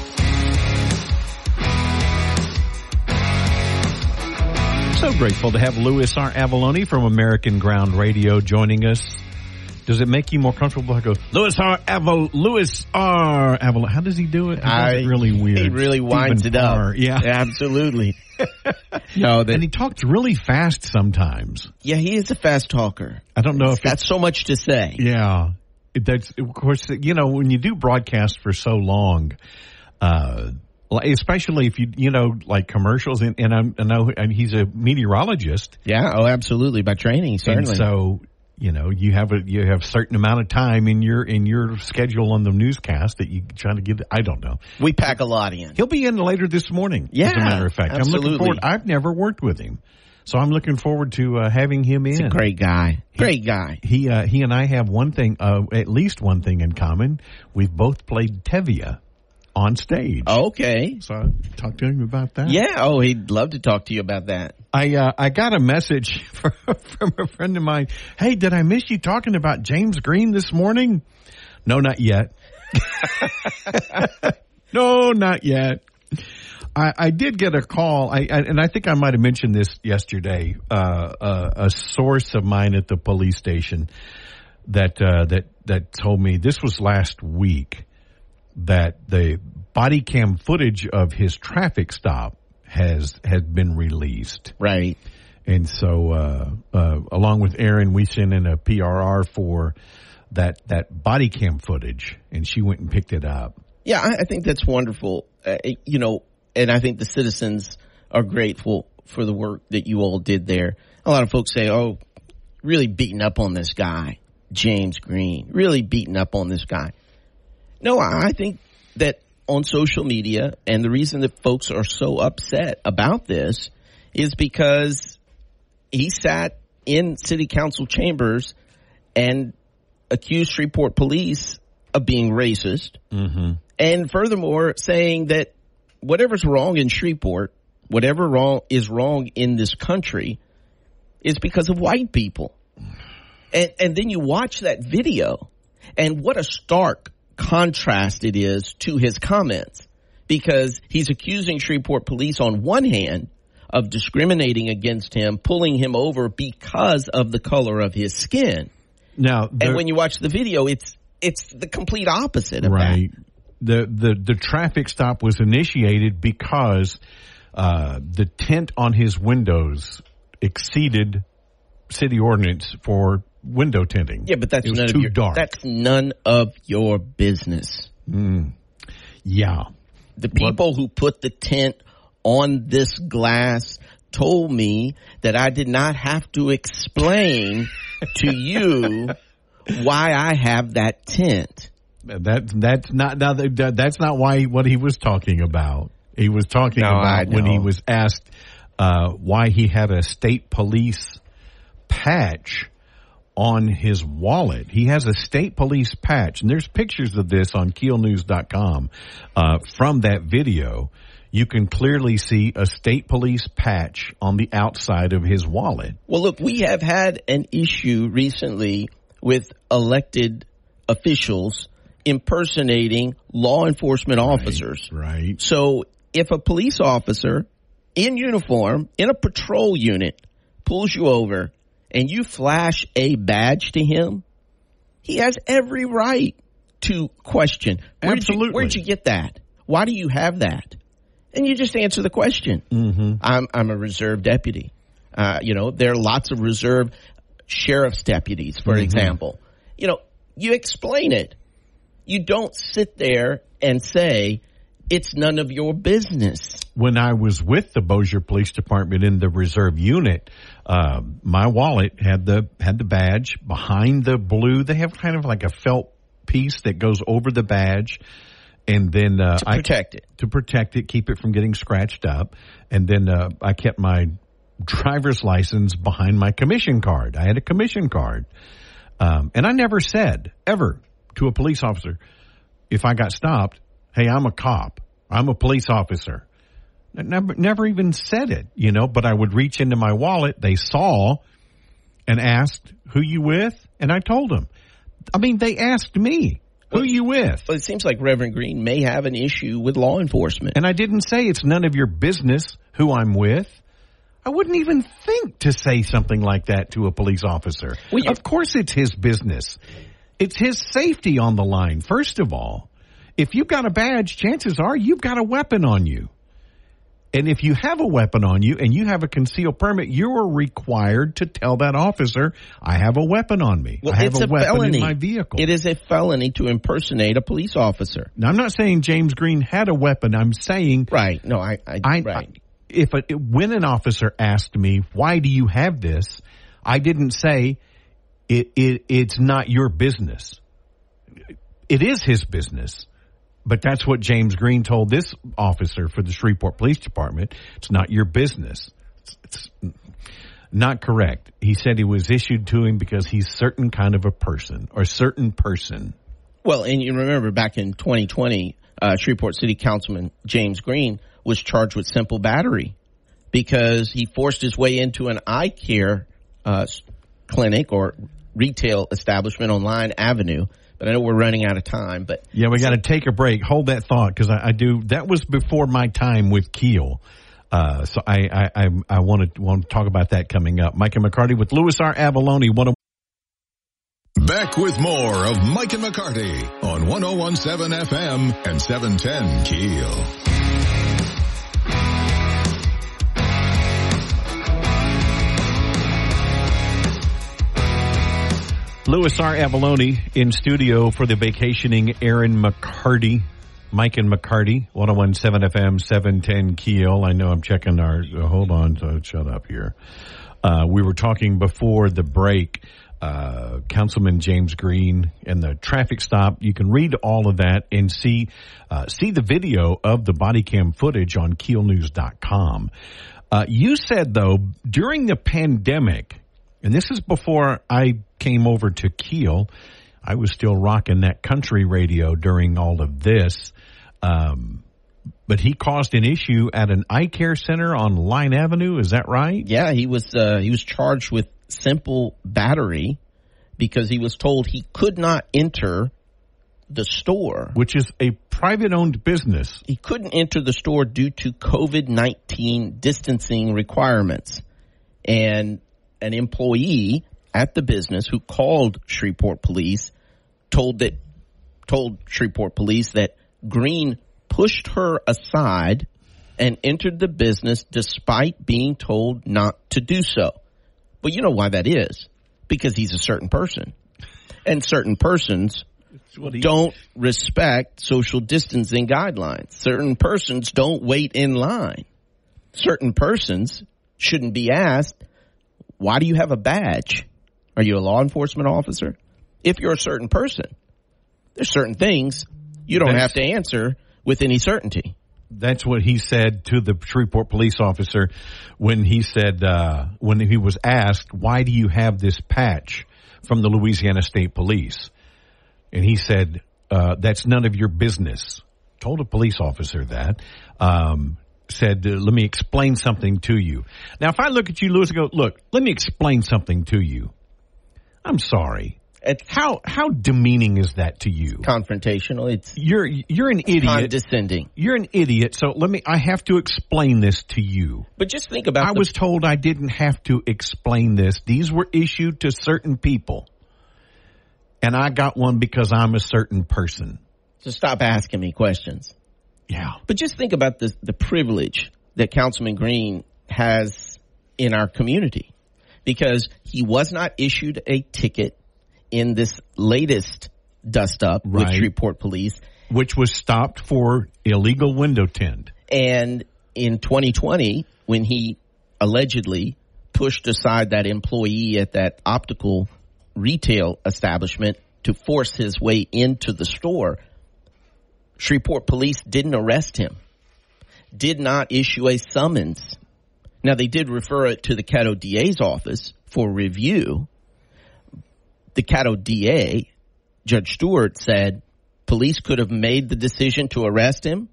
S1: So grateful to have Louis R. Avallone from American Ground Radio joining us Does it make you more comfortable? I go, Louis R. Aval, Louis R. Aval. How does he do it?
S2: I-
S1: really weird.
S2: He really winds
S1: Stephen
S2: it up.
S1: Yeah.
S2: absolutely. no, that
S1: And he talks really fast sometimes.
S2: yeah, he is a fast talker.
S1: I don't know
S2: He's
S1: if
S2: got so much to say.
S1: Yeah, that's of course. You know, when you do broadcast for so long, uh, especially if you you know like commercials, and, and I know and he's a meteorologist,
S2: Yeah, oh, absolutely. By training, certainly.
S1: and so you know you have a you have a certain amount of time in your in your schedule on the newscast that you trying to get. I don't know.
S2: we pack a lot in.
S1: He'll be in later this morning.
S2: yeah as
S1: a matter of fact, i'm looking forward i've never worked with him, so I'm looking forward to uh, having him in.
S2: He's a great guy. Great guy.
S1: he uh, he and I have one thing, uh, at least one thing in common. We've both played Tevye on stage.
S2: Okay.
S1: So I talked to him about that.
S2: Yeah. Oh, he'd love to talk to you about that.
S1: I uh, I got a message from, from a friend of mine. Hey, did I miss you talking about James Green this morning? No, not yet. no, not yet. I, I did get a call, I, I, and I think I might have mentioned this yesterday. Uh, uh, a source of mine at the police station that uh, that that told me this was last week that the body cam footage of his traffic stop has has been released.
S2: Right.
S1: And so, uh, uh, along with Erin, we sent in a PRR for that that body cam footage, and she went and picked it up.
S2: Yeah, I, I think that's wonderful. Uh, you know, and I think the citizens are grateful for the work that you all did there. A lot of folks say, "Oh, really beating up on this guy, James Green. Really beating up on this guy." No, I think that on social media, and the reason that folks are so upset about this is because he sat in city council chambers and accused Shreveport police of being racist. Mm-hmm. And furthermore, saying that whatever's wrong in Shreveport, whatever wrong is wrong in this country is because of white people. And, and then you watch that video and what a stark contrast it is to his comments because he's accusing Shreveport police on one hand of discriminating against him, pulling him over because of the color of his skin.
S1: Now,
S2: And when you watch the video, it's, it's the complete opposite of that.
S1: right, the the the traffic stop was initiated because uh, the tint on his windows exceeded city ordinance for window tinting.
S2: Yeah, but that's
S1: it was
S2: none
S1: too
S2: of your
S1: dark.
S2: that's none of your business.
S1: yeah,
S2: The people who put the tint on this glass told me that I did not have to explain to you why I have that tint.
S1: That that's not now that, that's not why what he was talking about. He was talking
S2: No,
S1: about when he was asked uh, why he had a state police patch on his wallet. He has a state police patch, and there's pictures of this on KeelNews.com uh, from that video. You can clearly see a state police patch on the outside of his wallet.
S2: Well, look, we have had an issue recently with elected officials impersonating law enforcement officers.
S1: Right.
S2: So if a police officer in uniform in a patrol unit pulls you over and you flash a badge to him, he has every right to question. Where'd
S1: Absolutely.
S2: You, where'd you get that? Why do you have that? And you just answer the question. Mm-hmm. I'm, I'm a reserve deputy. Uh, you know, there are lots of reserve sheriff's deputies, for example. You know, you explain it. You don't sit there and say, it's none of your business.
S1: when I was with the Bossier Police Department in the reserve unit, uh, my wallet had the had the badge behind the blue. They have kind of like a felt piece that goes over the badge, and then uh,
S2: To
S1: I
S2: protect it.
S1: to protect it, keep it from getting scratched up, and then uh, I kept my driver's license behind my commission card. I had a commission card, um, and I never said ever to a police officer if I got stopped, "Hey, I'm a cop. I'm a police officer." Never, never even said it, you know. But I would reach into my wallet. They saw and asked, "Who you with?" And I told them. I mean, they asked me, "Who you with?"
S2: But it seems like Reverend Green may have an issue with law enforcement.
S1: And I didn't say it's none of your business who I'm with. I wouldn't even think to say something like that to a police officer.
S2: Well,
S1: of course, it's his business. It's his safety on the line. First of all, if you've got a badge, chances are you've got a weapon on you. And if you have a weapon on you and you have a concealed permit, you are required to tell that officer, I have a weapon on me.
S2: Well,
S1: I have a,
S2: a,
S1: weapon
S2: felony.
S1: in my vehicle.
S2: It is a felony to impersonate a police officer.
S1: Now, I'm not saying James Green had a weapon. I'm saying
S2: Right. No, I, I,
S1: I,
S2: right.
S1: if a, when an officer asked me, "Why do you have this?" I didn't say it, it it's not your business. It is his business. But that's what James Green told this officer for the Shreveport Police Department. It's not your business. It's, it's not correct. He said he was issued to him because he's certain kind of a person or certain person.
S2: Well, and you remember back in 2020, uh, Shreveport City Councilman James Green was charged with simple battery because he forced his way into an eye care uh, clinic or retail establishment on Line Avenue. But I know we're running out of time. But
S1: Yeah, we got to take a break. Hold that thought because I, I do. That was before my time with Keel. Uh, so I I I, I want to want to talk about that coming up. Mike and McCarty with Louis R. Avallone. One
S3: Back with more of Mike and McCarty on 1017 FM and 710 Keel.
S1: Louis R. Avallone in studio for the vacationing Aaron McCarty. Mike and McCarty, 1017 FM, 710 Keel. I know I'm checking our, hold on, so shut up here. Uh, we were talking before the break, uh, Councilman James Green and the traffic stop. You can read all of that and see, uh, see the video of the body cam footage on keelnews.com. Uh, you said though, during the pandemic, and this is before I came over to Keel. I was still rocking that country radio during all of this. Um, but he caused an issue at an eye care center on Line Avenue. Is that right?
S2: yeah, he was uh, he was charged with simple battery because he was told he could not enter the store.
S1: Which is a private owned business.
S2: He couldn't enter the store due to COVID nineteen distancing requirements, and an employee at the business who called Shreveport police told that told Shreveport police that Green pushed her aside and entered the business despite being told not to do so. But you know why that is? Because he's a certain person. And certain persons don't respect social distancing guidelines. Certain persons don't wait in line. Certain persons shouldn't be asked, why do you have a badge? Are you a law enforcement officer? If you're a certain person, there's certain things you don't
S1: That's-
S2: have to answer with any certainty.
S1: That's what he said to the Shreveport police officer when he said, uh, when he was asked, why do you have this patch from the Louisiana State Police? And he said, uh, that's none of your business. Told a police officer that. Um, said, uh, let me explain something to you. Now, if I look at you, Louis, and go, look, let me explain something to you. I'm sorry.
S2: It's
S1: How, how demeaning is that to you?
S2: confrontational. It's
S1: You're, you're an idiot.
S2: condescending.
S1: You're an idiot. So let me, I have to explain this to you.
S2: But just think about
S1: I
S2: the-
S1: was told I didn't have to explain this. These were issued to certain people. And I got one because I'm a certain person.
S2: so stop asking me questions.
S1: Yeah.
S2: But just think about the the privilege that Councilman Green has in our community, because he was not issued a ticket in this latest dust up with
S1: Right.
S2: Shreveport Police,
S1: Which was stopped for illegal window tint.
S2: and in 2020 when he allegedly pushed aside that employee at that optical retail establishment to force his way into the store, Shreveport police didn't arrest him, did not issue a summons. Now they did refer it to the Caddo DA's office for review. The Caddo DA, Judge Stewart said police could have made the decision to arrest him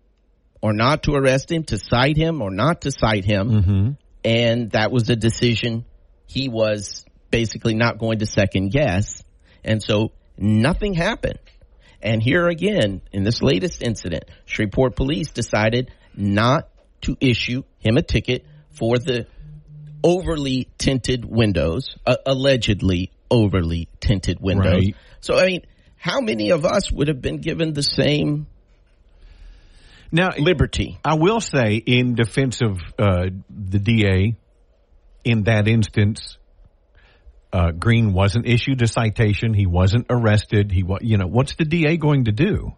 S2: or not to arrest him, to cite him or not to cite him. Mm-hmm. And that was a decision he was basically not going to second guess. And so nothing happened. And here again, in this latest incident, Shreveport police decided not to issue him a ticket for the overly tinted windows, uh, allegedly overly tinted windows.
S1: Right.
S2: So, I mean, how many of us would have been given the same
S1: Now,
S2: liberty?
S1: I will say, in defense of uh, the DA, in that instance, uh, Green wasn't issued a citation. He wasn't arrested. He, wa- you know, what's the DA going to do?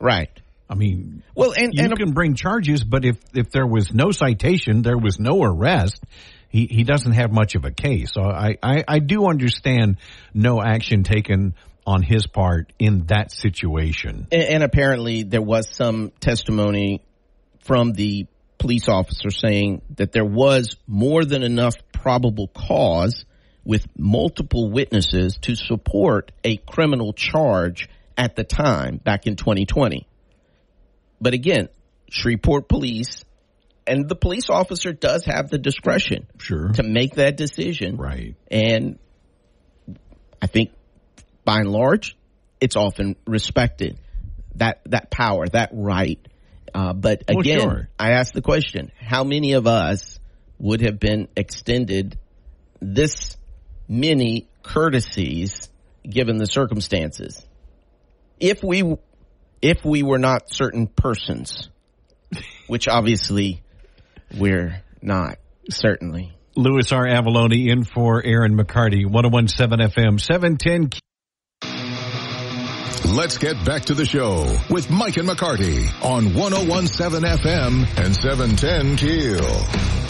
S2: Right.
S1: I mean,
S2: Well, and,
S1: you
S2: and
S1: can bring charges, but if if there was no citation, there was no arrest. He he doesn't have much of a case. So I I, I do understand no action taken on his part in that situation.
S2: And, and apparently, there was some testimony from the police officer saying that there was more than enough probable cause with multiple witnesses to support a criminal charge at the time back in 2020. But again, Shreveport police and the police officer does have the discretion
S1: Sure.
S2: to make that decision.
S1: Right.
S2: And I think by and large, it's often respected that, that power, that right. Uh, but
S1: Well,
S2: again,
S1: sure.
S2: I ask the question, how many of us would have been extended this many courtesies given the circumstances? If we, if we were not certain persons, which obviously we're not, certainly.
S1: Louis R. Avallone in for Aaron McCarty, 1017 FM, 710.
S3: Let's get back to the show with Mike and McCarty on 1017 FM and 710 Keel.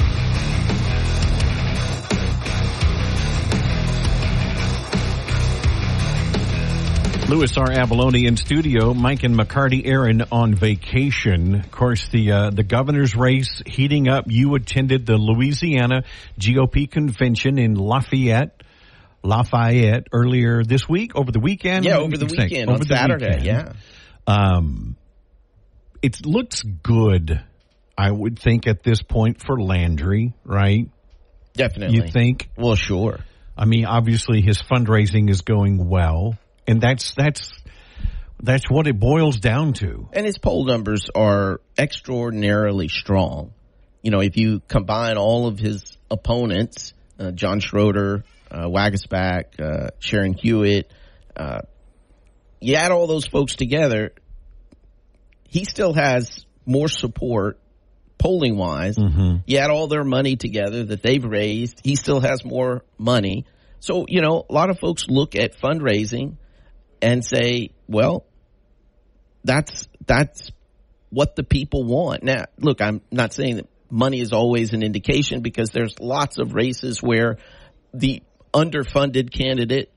S1: Louis R. Avallone in studio. Mike and McCarty, Aaron on vacation. Of course, the uh, the governor's race heating up. You attended the Louisiana GOP convention in Lafayette, Lafayette earlier this week, over the weekend.
S2: Yeah, over the weekend
S1: over
S2: on
S1: the
S2: Saturday.
S1: weekend.
S2: Yeah.
S1: Um, it looks good. I would think at this point for Landry, right?
S2: Definitely.
S1: You think?
S2: Well, sure.
S1: I mean, obviously his fundraising is going well, and that's that's that's what it boils down to.
S2: And his poll numbers are extraordinarily strong. You know, if you combine all of his opponents, uh, John Schroeder, uh, Waguespack, uh, Sharon Hewitt, uh, you add all those folks together, he still has more support polling wise. You add all their money together that they've raised, he still has more money. So, you know, a lot of folks look at fundraising and say, well, that's that's what the people want. Now, look, I'm not saying that money is always an indication because there's lots of races where the underfunded candidate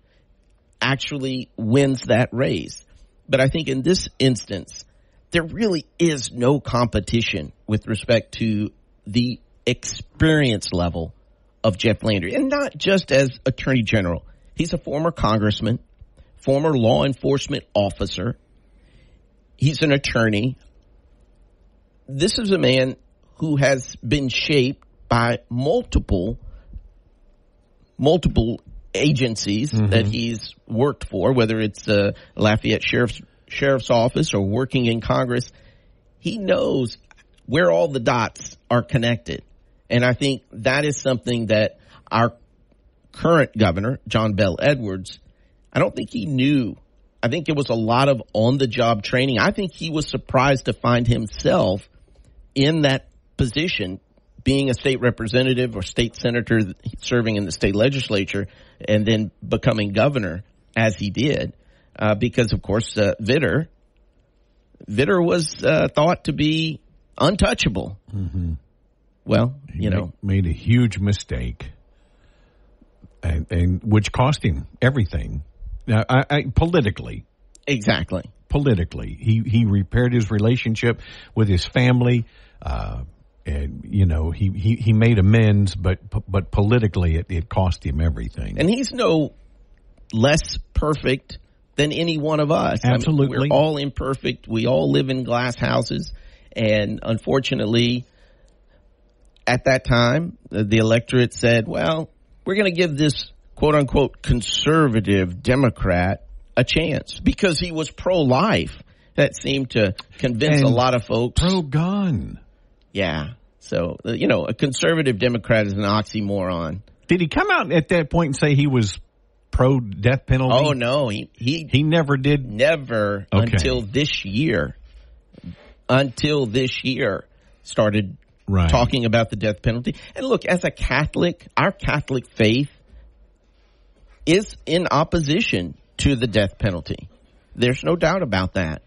S2: actually wins that race. But I think in this instance, there really is no competition with respect to the experience level of Jeff Landry. And not just as Attorney General. He's a former congressman, former law enforcement officer. He's an attorney. This is a man who has been shaped by multiple, multiple agencies that he's worked for, whether it's uh, Lafayette Sheriff's Sheriff's Office or working in Congress. He knows where all the dots are connected, and I think that is something that our current governor, John Bell Edwards, I don't think he knew. I think it was a lot of on the job training. I think he was surprised to find himself in that position, being a state representative or state senator serving in the state legislature and then becoming governor as he did. Uh, because of course, uh, Vitter, Vitter was uh, thought to be untouchable. Well, you know,
S1: made a huge mistake, and, and which cost him everything. Now, I, I, politically,
S2: exactly.
S1: politically, he he repaired his relationship with his family. Uh, and you know he, he, he made amends, but but politically it, it cost him everything.
S2: And he's no less perfect than any one of us. I mean,
S1: Absolutely.
S2: we're all imperfect. We all live in glass houses. And unfortunately, at that time, the, the electorate said, well, we're going to give this quote unquote conservative Democrat a chance because he was pro life. That seemed to convince a lot of folks.
S1: Pro gun.
S2: yeah. So, uh, you know, a conservative Democrat is an oxymoron.
S1: Did he come out at that point and say he was pro death penalty?
S2: Oh no, he he,
S1: he never did.
S2: never
S1: Okay.
S2: until this year, until this year, started
S1: Right.
S2: talking about the death penalty. And look, as a Catholic, our Catholic faith is in opposition to the death penalty. There's no doubt about that.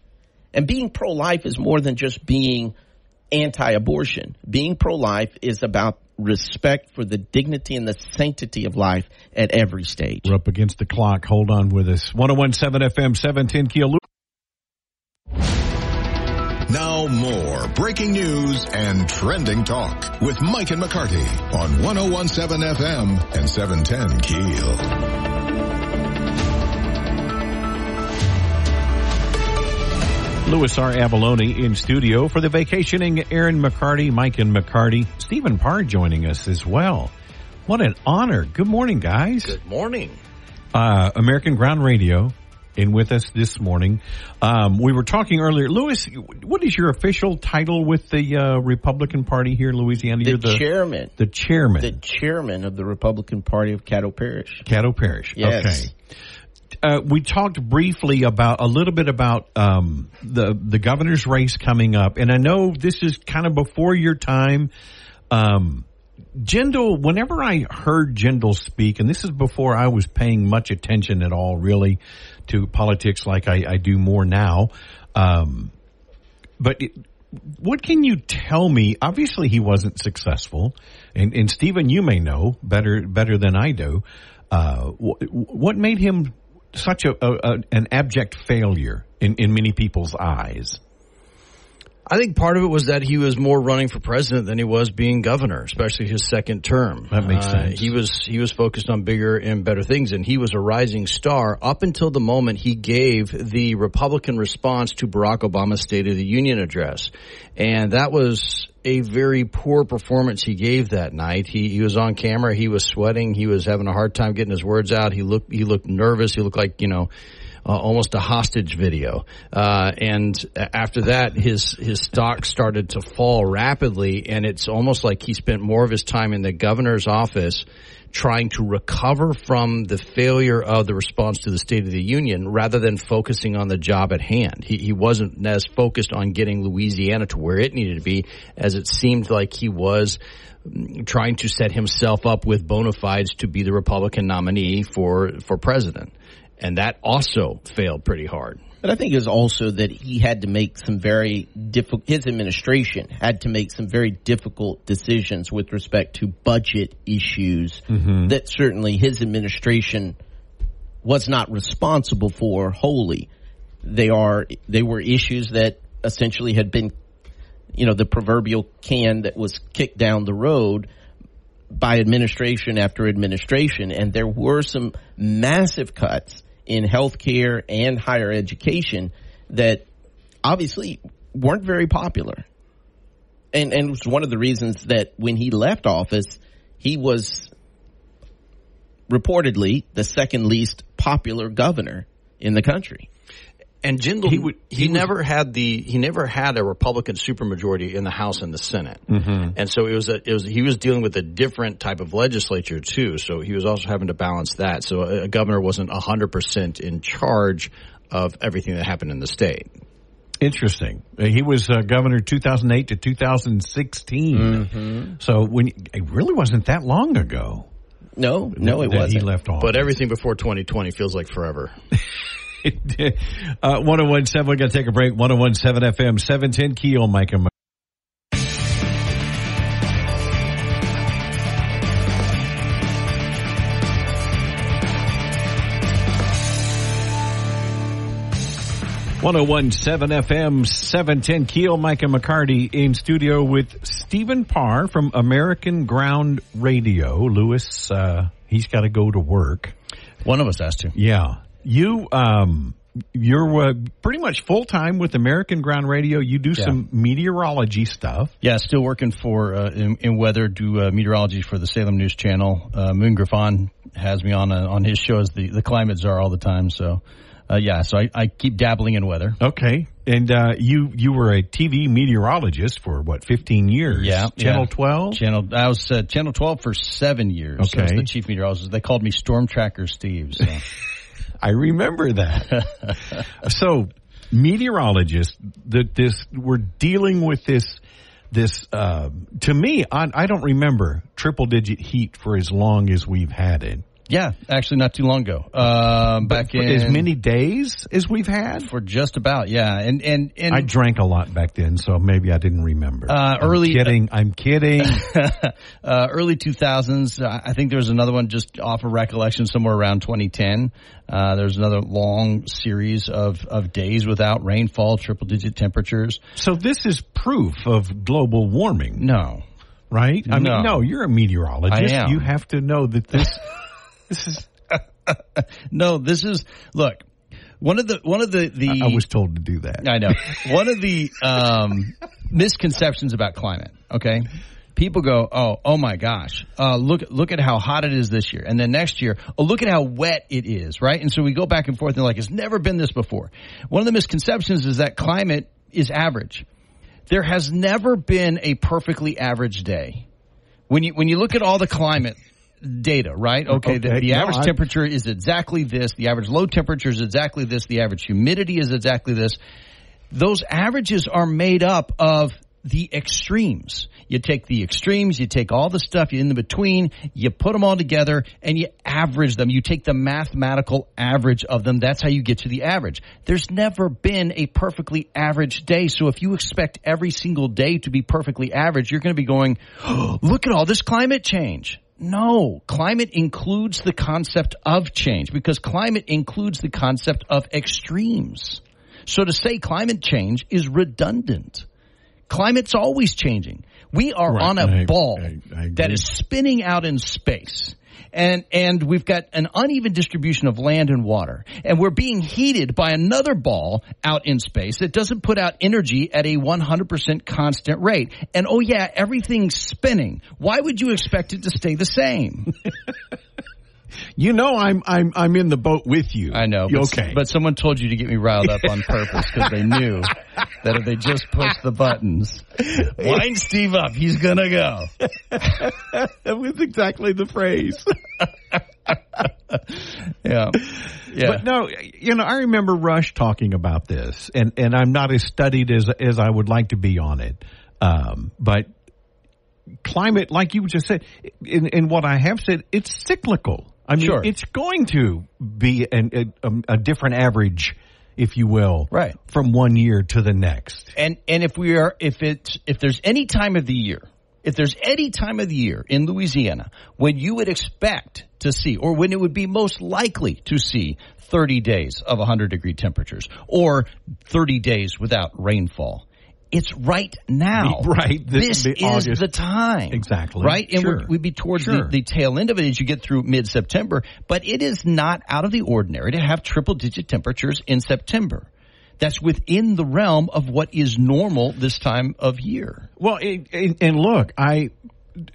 S2: And being pro-life is more than just being anti-abortion. Being pro-life is about respect for the dignity and the sanctity of life at every stage.
S1: We're up against the clock. Hold on with us. 1017 FM 710 Keel.
S3: Now more breaking news and trending talk with Mike and McCarty on 1017 FM and 710 Keel.
S1: Louis R. Avallone in studio for the vacationing Aaron McCarty, Mike and McCarty. Stephen Parr joining us as well. What an honor. Good morning, guys.
S2: Good morning.
S1: Uh, American Ground Radio in with us this morning. Um, we were talking earlier. Louis, what is your official title with the uh, Republican Party here in Louisiana?
S2: The,
S1: You're the
S2: chairman,
S1: the chairman.
S2: the chairman of the Republican Party of Caddo Parish.
S1: Caddo Parish.
S2: Yes.
S1: Okay. Uh, we talked briefly about a little bit about um, the the governor's race coming up, and I know this is kind of before your time. Um, Jindal, whenever I heard Jindal speak, and this is before I was paying much attention at all, really, to politics like I, I do more now. Um, but it, what can you tell me? Obviously, he wasn't successful, and, and Stephen, you may know better better than I do. Uh, what made him such a, a, a an abject failure in, in many people's eyes?
S7: I think part of it was that he was more running for president than he was being governor, especially his second term.
S1: That makes
S7: Uh,
S1: sense.
S7: He was he was focused on bigger and better things, and he was a rising star up until the moment he gave the Republican response to Barack Obama's State of the Union address, and that was a very poor performance he gave that night. He he was on camera, he was sweating, he was having a hard time getting his words out. He looked he looked nervous. He looked like you know uh, almost a hostage video. Uh, and after that, his his stock started to fall rapidly, and it's almost like he spent more of his time in the governor's office trying to recover from the failure of the response to the State of the Union rather than focusing on the job at hand. He, he wasn't as focused on getting Louisiana to where it needed to be as it seemed like he was mm, trying to set himself up with bona fides to be the Republican nominee for, for president. And that also failed pretty hard.
S2: But I think it was also that he had to make some very difficult, his administration had to make some very difficult decisions with respect to budget issues mm-hmm. that certainly his administration was not responsible for wholly. They are, they were issues that essentially had been, you know, the proverbial can that was kicked down the road by administration after administration, and there were some massive cuts in healthcare and higher education that obviously weren't very popular. And and it was one of the reasons that when he left office, he was reportedly the second least popular governor in the country.
S7: And Jindal,
S1: He
S7: he,
S1: would- he was-
S7: never had the he never had a Republican supermajority in the House and the Senate, mm-hmm. and so it was a, it was he was dealing with a different type of legislature too. So he was also having to balance that. So a, a governor wasn't hundred percent in charge of everything that happened in the state.
S1: Interesting. Uh, He was uh, governor 2008 to 2016. So when it really wasn't that long ago.
S2: No, no, it wasn't.
S1: He left off.
S7: But everything before 2020 feels like forever.
S1: uh, 1017, we're going to take a break. 1017 FM, 710 Keel, Mike and Mike. One zero one seven FM seven ten Keel and McCarty in studio with Stephen Parr from American Ground Radio. Louis, uh, he's got to go to work.
S8: One of us has to.
S1: Yeah. You, um, you're uh, pretty much full time with American Ground Radio. You do
S8: Yeah.
S1: some meteorology stuff.
S8: Yeah, still working for uh, in, in weather, do uh, meteorology for the Salem News Channel. Uh, Moon Griffon has me on uh, on his show as the the climate czar all the time. So, uh, yeah, so I, I keep dabbling in weather.
S1: Okay. And uh, you you were a TV meteorologist for what, 15 years?
S7: Yeah,
S1: Channel
S7: yeah.
S1: 12?
S7: Channel. I was uh, Channel 12 for seven years. I was
S1: Okay.
S7: the chief meteorologist. They called me Storm Tracker Steve. So.
S1: I remember that. so, meteorologists, that this we're dealing with this. This uh, to me, I, I don't remember triple digit heat for as long as we've had it.
S7: Yeah, actually, not too long ago. Um, back in
S1: as many days as we've had.
S7: for just about yeah, and and and
S1: I drank a lot back then, so maybe I didn't remember.
S7: Uh,
S1: I'm
S7: early-
S1: kidding. I'm kidding.
S7: uh, early 2000s. uh, I think there was another one just off of recollection somewhere around 2010. Uh, there's another long series of, of days without rainfall, triple digit temperatures.
S1: so this is proof of global warming,
S7: No.
S1: right? I
S7: No.
S1: mean, no, you're a meteorologist. You have to know that this this is.
S7: No, this is, look, one of the, one of the, the,
S1: I was told to do that.
S7: I know. One of the um, misconceptions about climate. Okay, people go, "Oh, oh my gosh, uh, look look at how hot it is this year," and then next year, "Oh, look at how wet it is." Right, and so we go back and forth, and like it's never been this before. One of the misconceptions is that climate is average. There has never been a perfectly average day. When you when you look at all the climate data, right? Okay, the,
S1: Okay,
S7: the
S1: no,
S7: average temperature is exactly this. The average low temperature is exactly this. The average humidity is exactly this those averages are made up of the extremes. You take the extremes, you take all the stuff in the between, you put them all together, and you average them. You take the mathematical average of them. That's how you get to the average. There's never been a perfectly average day. So if you expect every single day to be perfectly average, you're going to be going, oh, look at all this climate change. No, climate includes the concept of change because climate includes the concept of extremes. So to say climate change is redundant. Climate's always changing. We are
S1: Right.
S7: on a
S1: I-
S7: ball
S1: I- I
S7: that is spinning out in space. And, and we've got an uneven distribution of land and water. And we're being heated by another ball out in space that doesn't put out energy at a 100% constant rate. And oh yeah, everything's spinning. Why would you expect it to stay the same?
S1: You know, I'm I'm I'm in the boat with you.
S7: I know. But,
S1: okay,
S7: But someone told you to get me riled up on purpose because they knew that if they just push the buttons, wind Steve up, he's gonna go.
S1: that was exactly the phrase.
S7: Yeah. Yeah.
S1: But no, you know, I remember Rush talking about this, and and I'm not as studied as as I would like to be on it. Um, but climate, like you just said, in, in what I have said, it's cyclical. I mean,
S7: Sure.
S1: it's going to be an, a, a different average, if you will,
S7: Right.
S1: from one year to the next.
S7: And and if we are if it's if there's any time of the year, if there's any time of the year in Louisiana when you would expect to see or when it would be most likely to see 30 days of 100 degree temperatures or 30 days without rainfall, it's right now.
S1: Right.
S7: This,
S1: This
S7: is the time.
S1: Exactly.
S7: Right? And
S1: Sure.
S7: we'd be towards
S1: Sure.
S7: the, the tail end of it as you get through mid September. But it is not out of the ordinary to have triple digit temperatures in September. That's within the realm of what is normal this time of year.
S1: Well, and look, I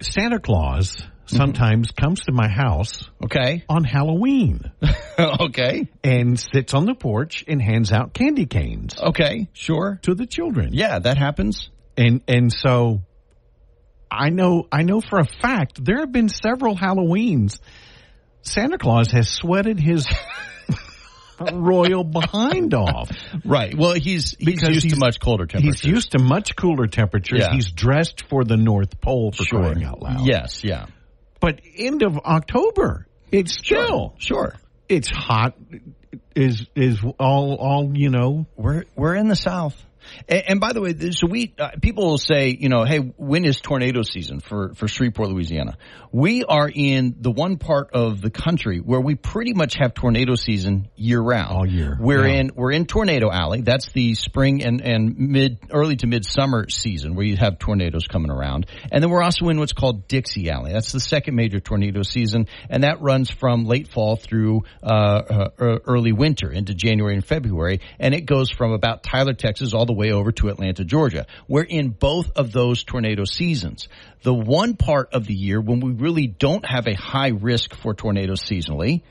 S1: Santa Claus Mm-hmm. sometimes comes to my house
S7: Okay.
S1: on Halloween
S7: okay.
S1: and sits on the porch and hands out candy canes
S7: Okay. Sure.
S1: to the children.
S7: Yeah, that happens.
S1: And and so I know I know for a fact there have been several Halloweens Santa Claus has sweated his royal behind off.
S7: Right. Well, he's he's
S1: Because
S7: used to
S1: he's-
S7: much colder temperatures.
S1: He's used to much cooler temperatures.
S7: Yeah.
S1: He's dressed for the North Pole for
S7: sure.
S1: crying out loud.
S7: Yes. Yeah.
S1: But end of October, it's chill.
S7: Sure.
S1: It's hot. Is is all all you know?
S7: We're we're in the South. And, and by the way, so we uh, people will say, you know, hey, when is tornado season for for Shreveport, Louisiana? We are in the one part of the country where we pretty much have tornado season year round.
S1: All year,
S7: We're
S1: yeah.
S7: in we're in Tornado Alley. That's the spring and and mid early to mid summer season where you have tornadoes coming around. And then we're also in what's called Dixie Alley. That's the second major tornado season, and that runs from late fall through uh, uh, early winter into January and February, and it goes from about Tyler, Texas, all the way over to Atlanta, Georgia. We're in both of those tornado seasons. The one part of the year when we really don't have a high risk for tornadoes seasonally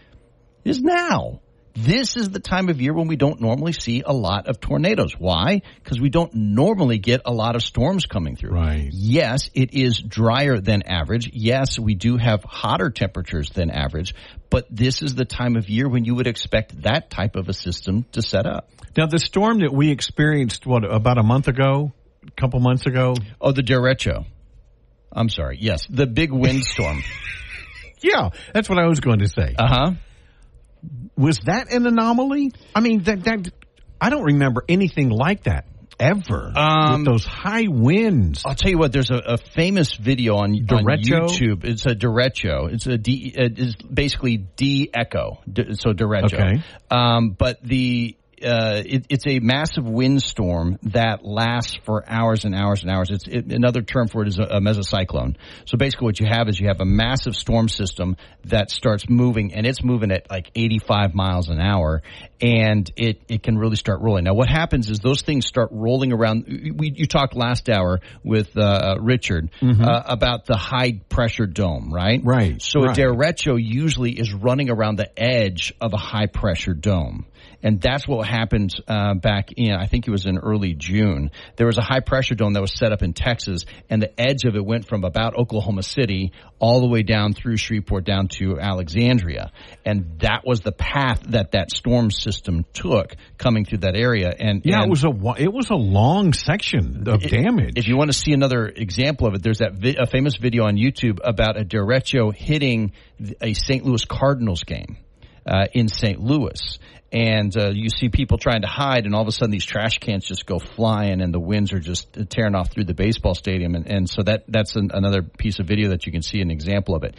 S7: is now. This is the time of year when we don't normally see a lot of tornadoes. Why? Because we don't normally get a lot of storms coming through.
S1: Right.
S7: Yes, it is drier than average. Yes, we do have hotter temperatures than average, but this is the time of year when you would expect that type of a system to set up.
S1: Now, the storm that we experienced, what, about a month ago, a couple months ago?
S7: Oh, the derecho. I'm sorry. Yes, the big windstorm.
S1: Yeah, that's what I was going to say.
S7: uh huh.
S1: was that an anomaly? I mean, that, that I don't remember anything like that ever
S7: Um,
S1: with those high winds.
S7: I'll tell you what. There's a, a famous video on, on YouTube. It's a derecho. It's a D. It's basically D echo. D, so derecho.
S1: Okay.
S7: Um, but the uh, it, it's a massive windstorm that lasts for hours and hours and hours. It's it, another term for it is a, a mesocyclone. So basically, what you have is you have a massive storm system that starts moving, and it's moving at like 85 miles an hour, and it it can really start rolling. Now, what happens is those things start rolling around. We you talked last hour with uh, Richard uh, about the high pressure dome, right?
S1: Right,
S7: So
S1: right.
S7: a derecho usually is running around the edge of a high pressure dome. And that's what happened uh, back in, I think it was in early June. There was a high pressure dome that was set up in Texas, and the edge of it went from about Oklahoma City all the way down through Shreveport down to Alexandria. And that was the path that that storm system took coming through that area. And
S1: yeah,
S7: and
S1: it was a it was a long section of damage.
S7: if you want to see another example of it, there's that vi- a famous video on YouTube about a derecho hitting a St. Louis Cardinals game uh, in St. Louis. And uh, you see people trying to hide, and all of a sudden these trash cans just go flying, and the winds are just tearing off through the baseball stadium. And, and so that that's an, another piece of video that you can see an example of it.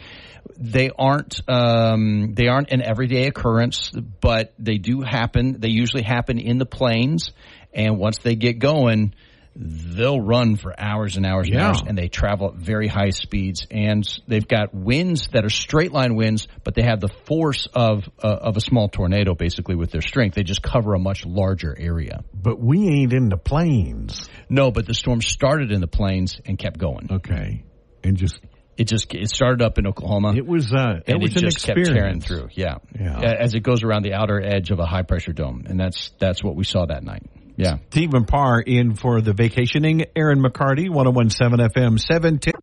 S7: They aren't um, they aren't an everyday occurrence, but they do happen. They usually happen in the plains, and once they get going, they'll run for hours and hours and
S1: Yeah.
S7: hours, and they travel at very high speeds. And they've got winds that are straight line winds, but they have the force of uh, of a small tornado, basically with their strength. They just cover a much larger area.
S1: but we ain't in the plains.
S7: No, but the storm started in the plains and kept going.
S1: Okay, and just
S7: It just it started up in Oklahoma.
S1: it was uh, it
S7: and
S1: was
S7: it
S1: an
S7: just
S1: experience.
S7: kept tearing through. Yeah.
S1: Yeah.
S7: As it goes around the outer edge of a high pressure dome, and that's that's what we saw that night. Yeah.
S1: Stephen Parr in for the vacationing. Aaron McCarty, 1017 FM, 710.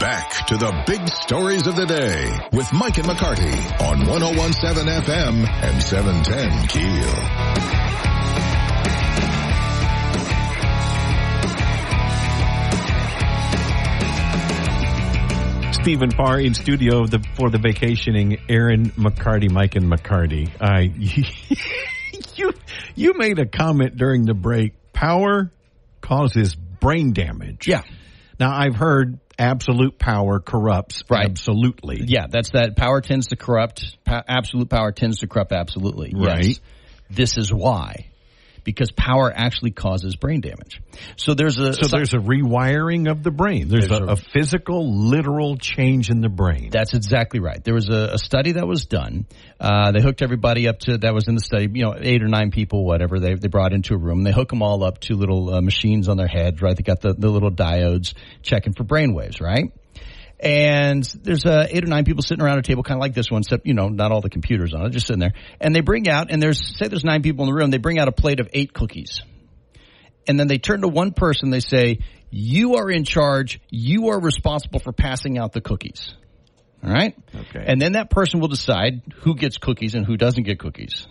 S3: Back to the big stories of the day with Mike and McCarty on 1017 FM and 710 Keel.
S1: Stephen Parr in studio the, for the vacationing. Aaron McCarty, Mike and McCarty. Uh, I you you made a comment during the break. Power causes brain damage.
S7: Yeah.
S1: Now I've heard absolute power corrupts
S7: Right.
S1: absolutely.
S7: Yeah, that's that. Power tends to corrupt. Pa- absolute power tends to corrupt absolutely.
S1: Right.
S7: Yes. This is why. Because power actually causes brain damage. So there's a
S1: So there's a rewiring of the brain. There's,
S7: There's
S1: a,
S7: a-
S1: physical, literal change in the brain.
S7: That's exactly right. There was a, a study that was done. Uh, they hooked everybody up to that was in the study. You know, eight or nine people, whatever. They they brought into a room. They hook them all up to little uh, machines on their head. Right. They got the, the little diodes checking for brain waves. Right. And there's uh, eight or nine people sitting around a table, kind of like this one, except you know, not all the computers on it, just sitting there. And they bring out, and there's say there's nine people in the room. They bring out a plate of eight cookies and then they turn to one person. They say, "You are in charge. You are responsible for passing out the cookies." All right.
S1: Okay.
S7: And then that person will decide who gets cookies and who doesn't get cookies.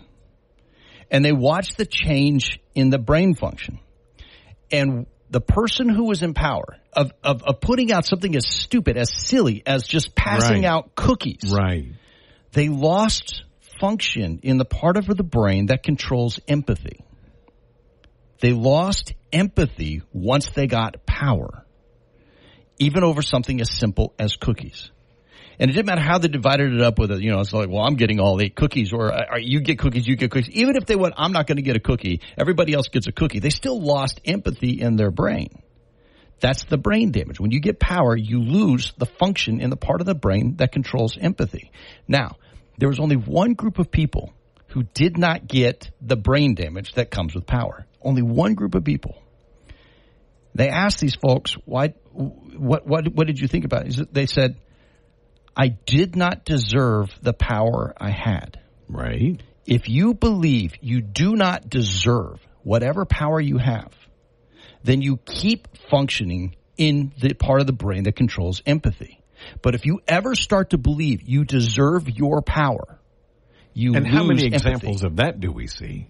S7: And they watch the change in the brain function. And the person who was in power of, of, of putting out something as stupid, as silly as just passing
S1: Right.
S7: out cookies
S1: right.
S7: they lost function in the part of the brain that controls empathy. They lost empathy once they got power, even over something as simple as cookies. And it didn't matter how they divided it up with it. You know, it's like, well, I'm getting all eight cookies, or uh, you get cookies, you get cookies. Even if they went, I'm not going to get a cookie. Everybody else gets a cookie. They still lost empathy in their brain. That's the brain damage. When you get power, you lose the function in the part of the brain that controls empathy. Now, there was only one group of people who did not get the brain damage that comes with power. Only one group of people. They asked these folks, "Why? What? What? What did you think about it?" They said, "I did not deserve the power I had."
S1: Right.
S7: If you believe you do not deserve whatever power you have, then you keep functioning in the part of the brain that controls empathy. But if you ever start to believe you deserve your power, you lose empathy.
S1: And how many
S7: empathy.
S1: examples of that do we see?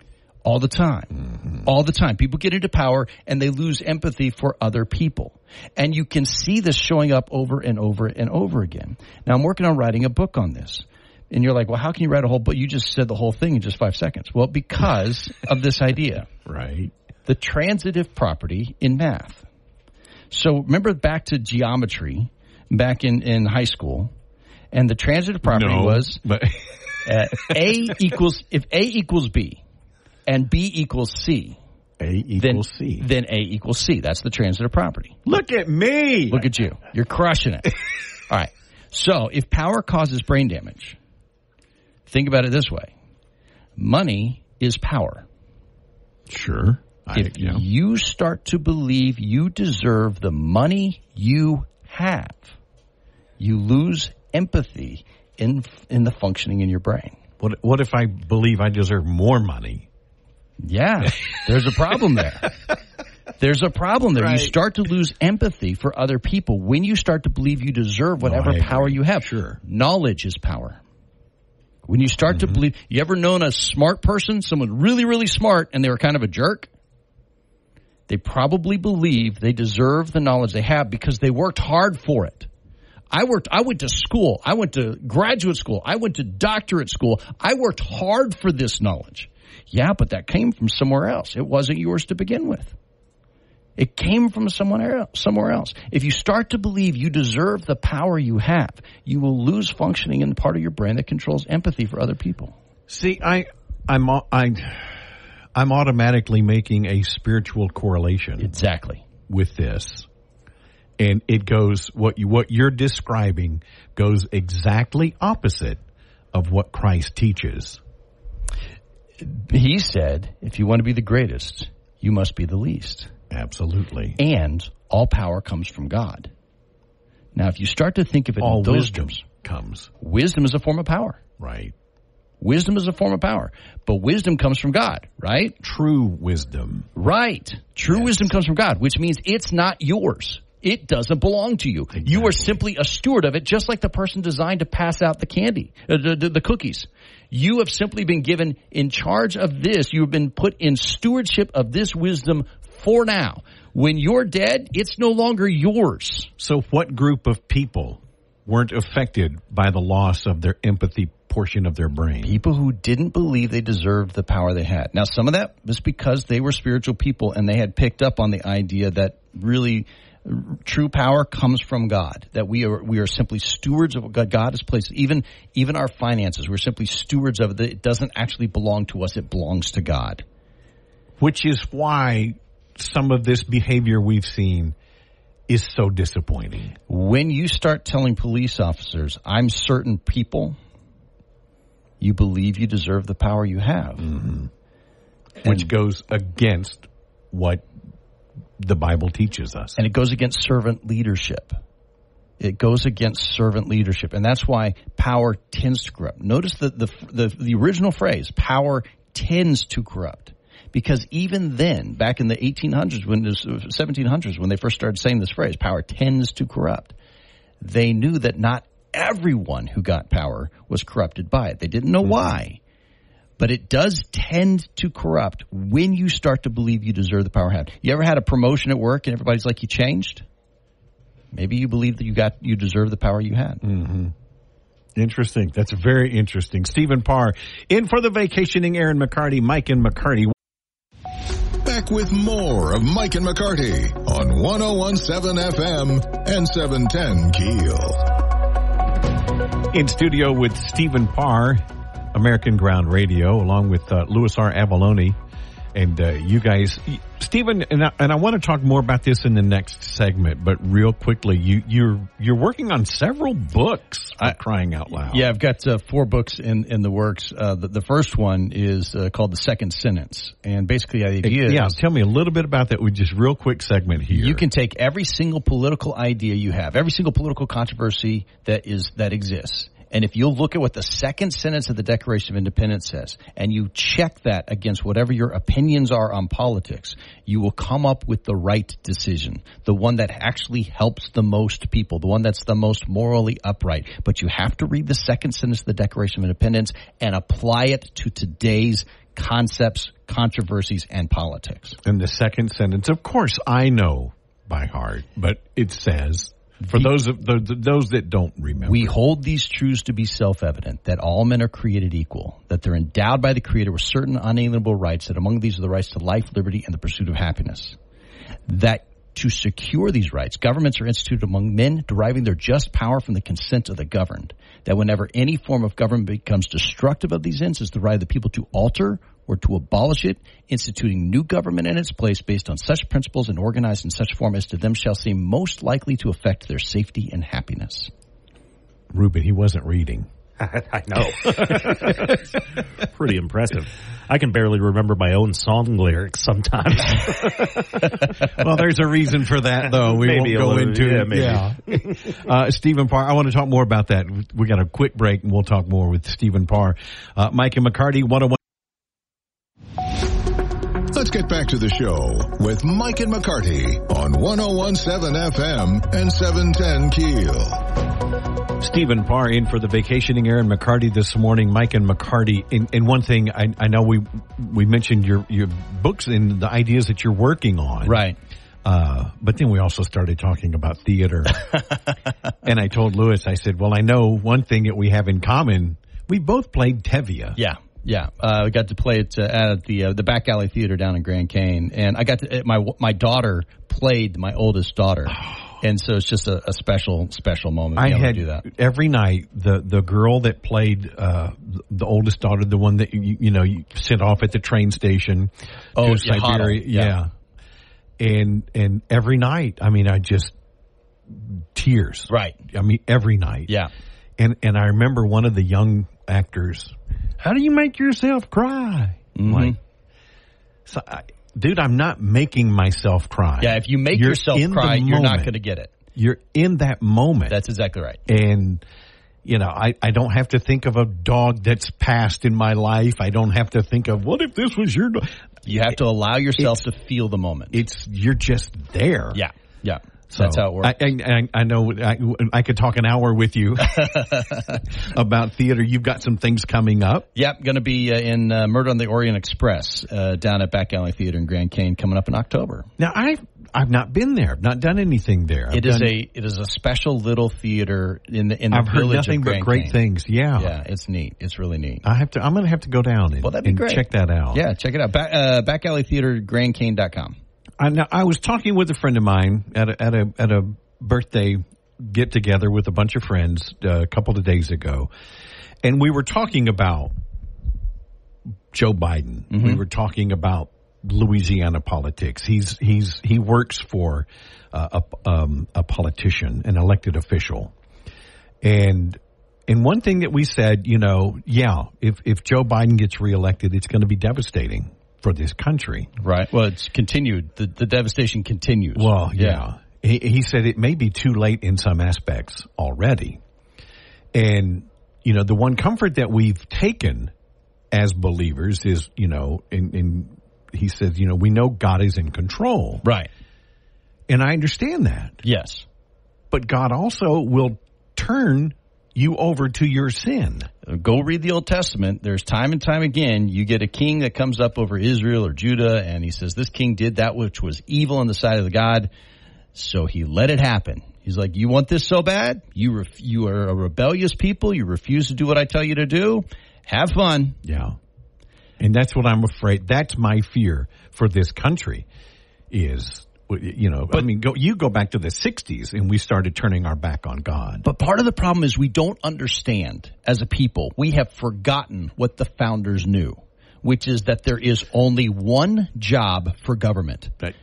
S7: All the time. All the time. People get into power and they lose empathy for other people. And you can see this showing up over and over and over again. Now I'm working on writing a book on this. And you're like, well, how can you write a whole book? You just said the whole thing in just five seconds. Well, because of this idea.
S1: Right.
S7: The transitive property in math. So remember back to geometry back in, in high school. And the transitive property
S1: no,
S7: was
S1: but
S7: uh, A equals, if A equals B and B equals C,
S1: A
S7: then,
S1: C.
S7: then A equals C. That's the transitive property.
S1: Look at me.
S7: Look at you. You're crushing it. All right. So if power causes brain damage, think about it this way. Money is power.
S1: Sure. I,
S7: If
S1: yeah.
S7: you start to believe you deserve the money you have, you lose empathy in in the functioning in your brain.
S1: What What if I believe I deserve more money?
S7: Yeah, there's a problem there. There's a problem there. You start to lose empathy for other people when you start to believe you deserve whatever power you have.
S1: Sure.
S7: Knowledge is power. When you start to mm-hmm. believe, you ever known a smart person, someone really, really smart, and they were kind of a jerk? They probably believe they deserve the knowledge they have because they worked hard for it. I worked, I went to school. I went to graduate school. I went to doctorate school. I worked hard for this knowledge. Yeah, but that came from somewhere else. It wasn't yours to begin with. It came from someone else, somewhere else. If you start to believe you deserve the power you have, you will lose functioning in the part of your brain that controls empathy for other people.
S1: See, I, I'm, I, I'm automatically making a spiritual correlation
S7: Exactly.
S1: with this, and it goes what you what you're describing goes exactly opposite of what Christ teaches.
S7: He said, if you want to be the greatest, you must be the least.
S1: Absolutely.
S7: And all power comes from God. Now, if you start to think of it
S1: All
S7: in those
S1: wisdom
S7: terms,
S1: comes
S7: wisdom is a form of power.
S1: right.
S7: Wisdom is a form of power, but wisdom comes from God, right?
S1: True wisdom.
S7: Right. True
S1: Yes.
S7: wisdom comes from God, which means it's not yours. It doesn't belong to you. You are simply a steward of it, just like the person designed to pass out the candy, uh, the, the, the cookies. You have simply been given in charge of this. You have been put in stewardship of this wisdom for now. When you're dead, it's no longer yours.
S1: So, what group of people weren't affected by the loss of their empathy portion of their brain?
S7: People who didn't believe they deserved the power they had. Now, some of that was because they were spiritual people and they had picked up on the idea that really true power comes from God. That we are we are simply stewards of what God, God has placed. Even even our finances, we're simply stewards of it. It doesn't actually belong to us; it belongs to God.
S1: Which is why some of this behavior we've seen is so disappointing.
S7: When you start telling police officers, "I'm certain people," you believe you deserve the power you have. Mm-hmm.
S1: which goes against what the Bible teaches us.
S7: and it goes against servant leadership. It goes against servant leadership, and that's why power tends to corrupt. Notice the the the, the original phrase: "Power tends to corrupt," because even then, back in the 1800s, when this 1700s, when they first started saying this phrase, "Power tends to corrupt," they knew that not everyone who got power was corrupted by it. They didn't know mm-hmm. why. But it does tend to corrupt when you start to believe you deserve the power you have. You ever had a promotion at work and everybody's like, you changed? Maybe you believe that you got, you deserve the power you had. Mm-hmm.
S1: Interesting. That's very interesting. Stephen Parr in for the vacationing Aaron McCarty, Mike and McCarty.
S3: Back with more of Mike and McCarty on 1017 FM and 710 Keel.
S1: In studio with Stephen Parr, American Ground Radio, along with uh, Louis R. Avallone. And uh, you guys, Stephen, and I, and I want to talk more about this in the next segment, but real quickly, you, you're you're working on several books. For crying out loud!
S7: Yeah, I've got uh, four books in, in the works. Uh, the, the first one is uh, called The Second Sentence. And basically the idea
S1: yeah.
S7: is
S1: Tell me a little bit about that with just real quick segment here.
S7: You can take every single political idea you have, every single political controversy that is that exists, And if you look at what the second sentence of the Declaration of Independence says, and you check that against whatever your opinions are on politics, you will come up with the right decision, the one that actually helps the most people, the one that's the most morally upright. But you have to read the second sentence of the Declaration of Independence and apply it to today's concepts, controversies, and politics.
S1: And the second sentence, of course, I know by heart, but it says for those of the, those that don't remember,
S7: We hold these truths to be self-evident that all men are created equal, that they're endowed by the Creator with certain unalienable rights, that among these are the rights to life, liberty, and the pursuit of happiness. That to secure these rights, governments are instituted among men, deriving their just power from the consent of the governed. That whenever any form of government becomes destructive of these ends, is the right of the people to alter or to abolish it, instituting new government in its place based on such principles and organized in such form as to them shall seem most likely to affect their safety and happiness.
S1: Ruben, he wasn't reading.
S4: I know. Pretty impressive. I can barely remember my own song lyrics sometimes.
S1: well, there's a reason for that, though. We
S4: Maybe
S1: won't go
S4: little-
S1: into
S4: yeah,
S1: it.
S4: maybe.
S1: Yeah. uh, Stephen Parr, I want to talk more about that. We got a quick break, and we'll talk more with Stephen Parr. Uh, Mike and McCarty, 101.
S3: Let's get back to the show with Mike and McCarty on 1017 FM and 710 Keel.
S1: Stephen Parr in for the vacationing Aaron McCarty this morning. Mike and McCarty. And, and one thing I, I know we we mentioned your your books and the ideas that you're working on.
S7: Right.
S1: Uh, but then we also started talking about theater. and I told Louis, I said, well, I know one thing that we have in common. We both played Tevye.
S7: Yeah, yeah. Uh, I got to play it uh, at the uh, the back alley theater down in Grand Cane, and I got to my my daughter played my oldest daughter, and so it's just a, a special special moment.
S1: I had
S7: to do that.
S1: every night the the girl that played uh, the oldest daughter, the one that you, you know you sent off at the train station
S7: Oh,
S1: to Siberia,
S7: yeah.
S1: yeah. And and every night, I mean, I just tears.
S7: Right.
S1: I mean, every night.
S7: Yeah.
S1: And and I remember one of the young actors. How do you make yourself cry?
S7: Mm-hmm.
S1: Like, so I, dude, I'm not making myself cry.
S7: Yeah, if you make
S1: You're
S7: yourself cry, you're not going to get it.
S1: You're in that moment.
S7: That's exactly right.
S1: and you know I, I don't have to think of a dog that's passed in my life i don't have to think of what if this was your dog
S7: You have to allow yourself to feel the moment.
S1: it's you're just there
S7: Yeah, yeah.
S1: So
S7: That's how it works.
S1: I, I, I know I, I could talk an hour with you about theater. You've got some things coming up.
S7: Yep, going to be uh, in uh, Murder on the Orient Express uh, down at Back Alley Theater in Grand Cane coming up in October.
S1: Now I've I've not been there. I've not done anything there. I've
S7: It is
S1: done-
S7: a it is a special little theater in the in the
S1: I've heard nothing but great
S7: Cane.
S1: things. Yeah.
S7: Yeah, it's neat. It's really neat.
S1: I have to. I'm going to have to go down and,
S7: Well, that'd be great.
S1: check that out.
S7: Yeah, check it out. Back, uh, Back Alley Theater, GrandCane.com.
S1: I, now, I was talking with a friend of mine at a, at a at a birthday get together with a bunch of friends uh, a couple of days ago, and we were talking about Joe Biden. We were talking about Louisiana politics. He's he's he works for uh, a um, a politician, an elected official, and. And one thing that we said, you know, yeah, if, if Joe Biden gets reelected, it's going to be devastating for this country.
S7: Right. Well, it's continued. The, the devastation continues.
S1: Well, yeah. He, he said it may be too late in some aspects already. And, you know, the one comfort that we've taken as believers is, you know, in, in he says, you know, we know God is in control.
S7: Right.
S1: And I understand that.
S7: Yes.
S1: But God also will turn you over to your sin.
S7: Go read the Old Testament. There's time and time again, you get a king that comes up over Israel or Judah, and he says, This king did that which was evil in the sight of the God, so he let it happen. He's like, You want this so bad? You, ref- you are a rebellious people. You refuse to do what I tell you to do. Have fun.
S1: Yeah. And that's what I'm afraid. That's my fear for this country is, you know, I mean, go, you go back to the 60s and we started turning our back on God.
S7: But part of the problem is we don't understand as a people. We have forgotten what the founders knew, which is that there is only one job for government.
S1: But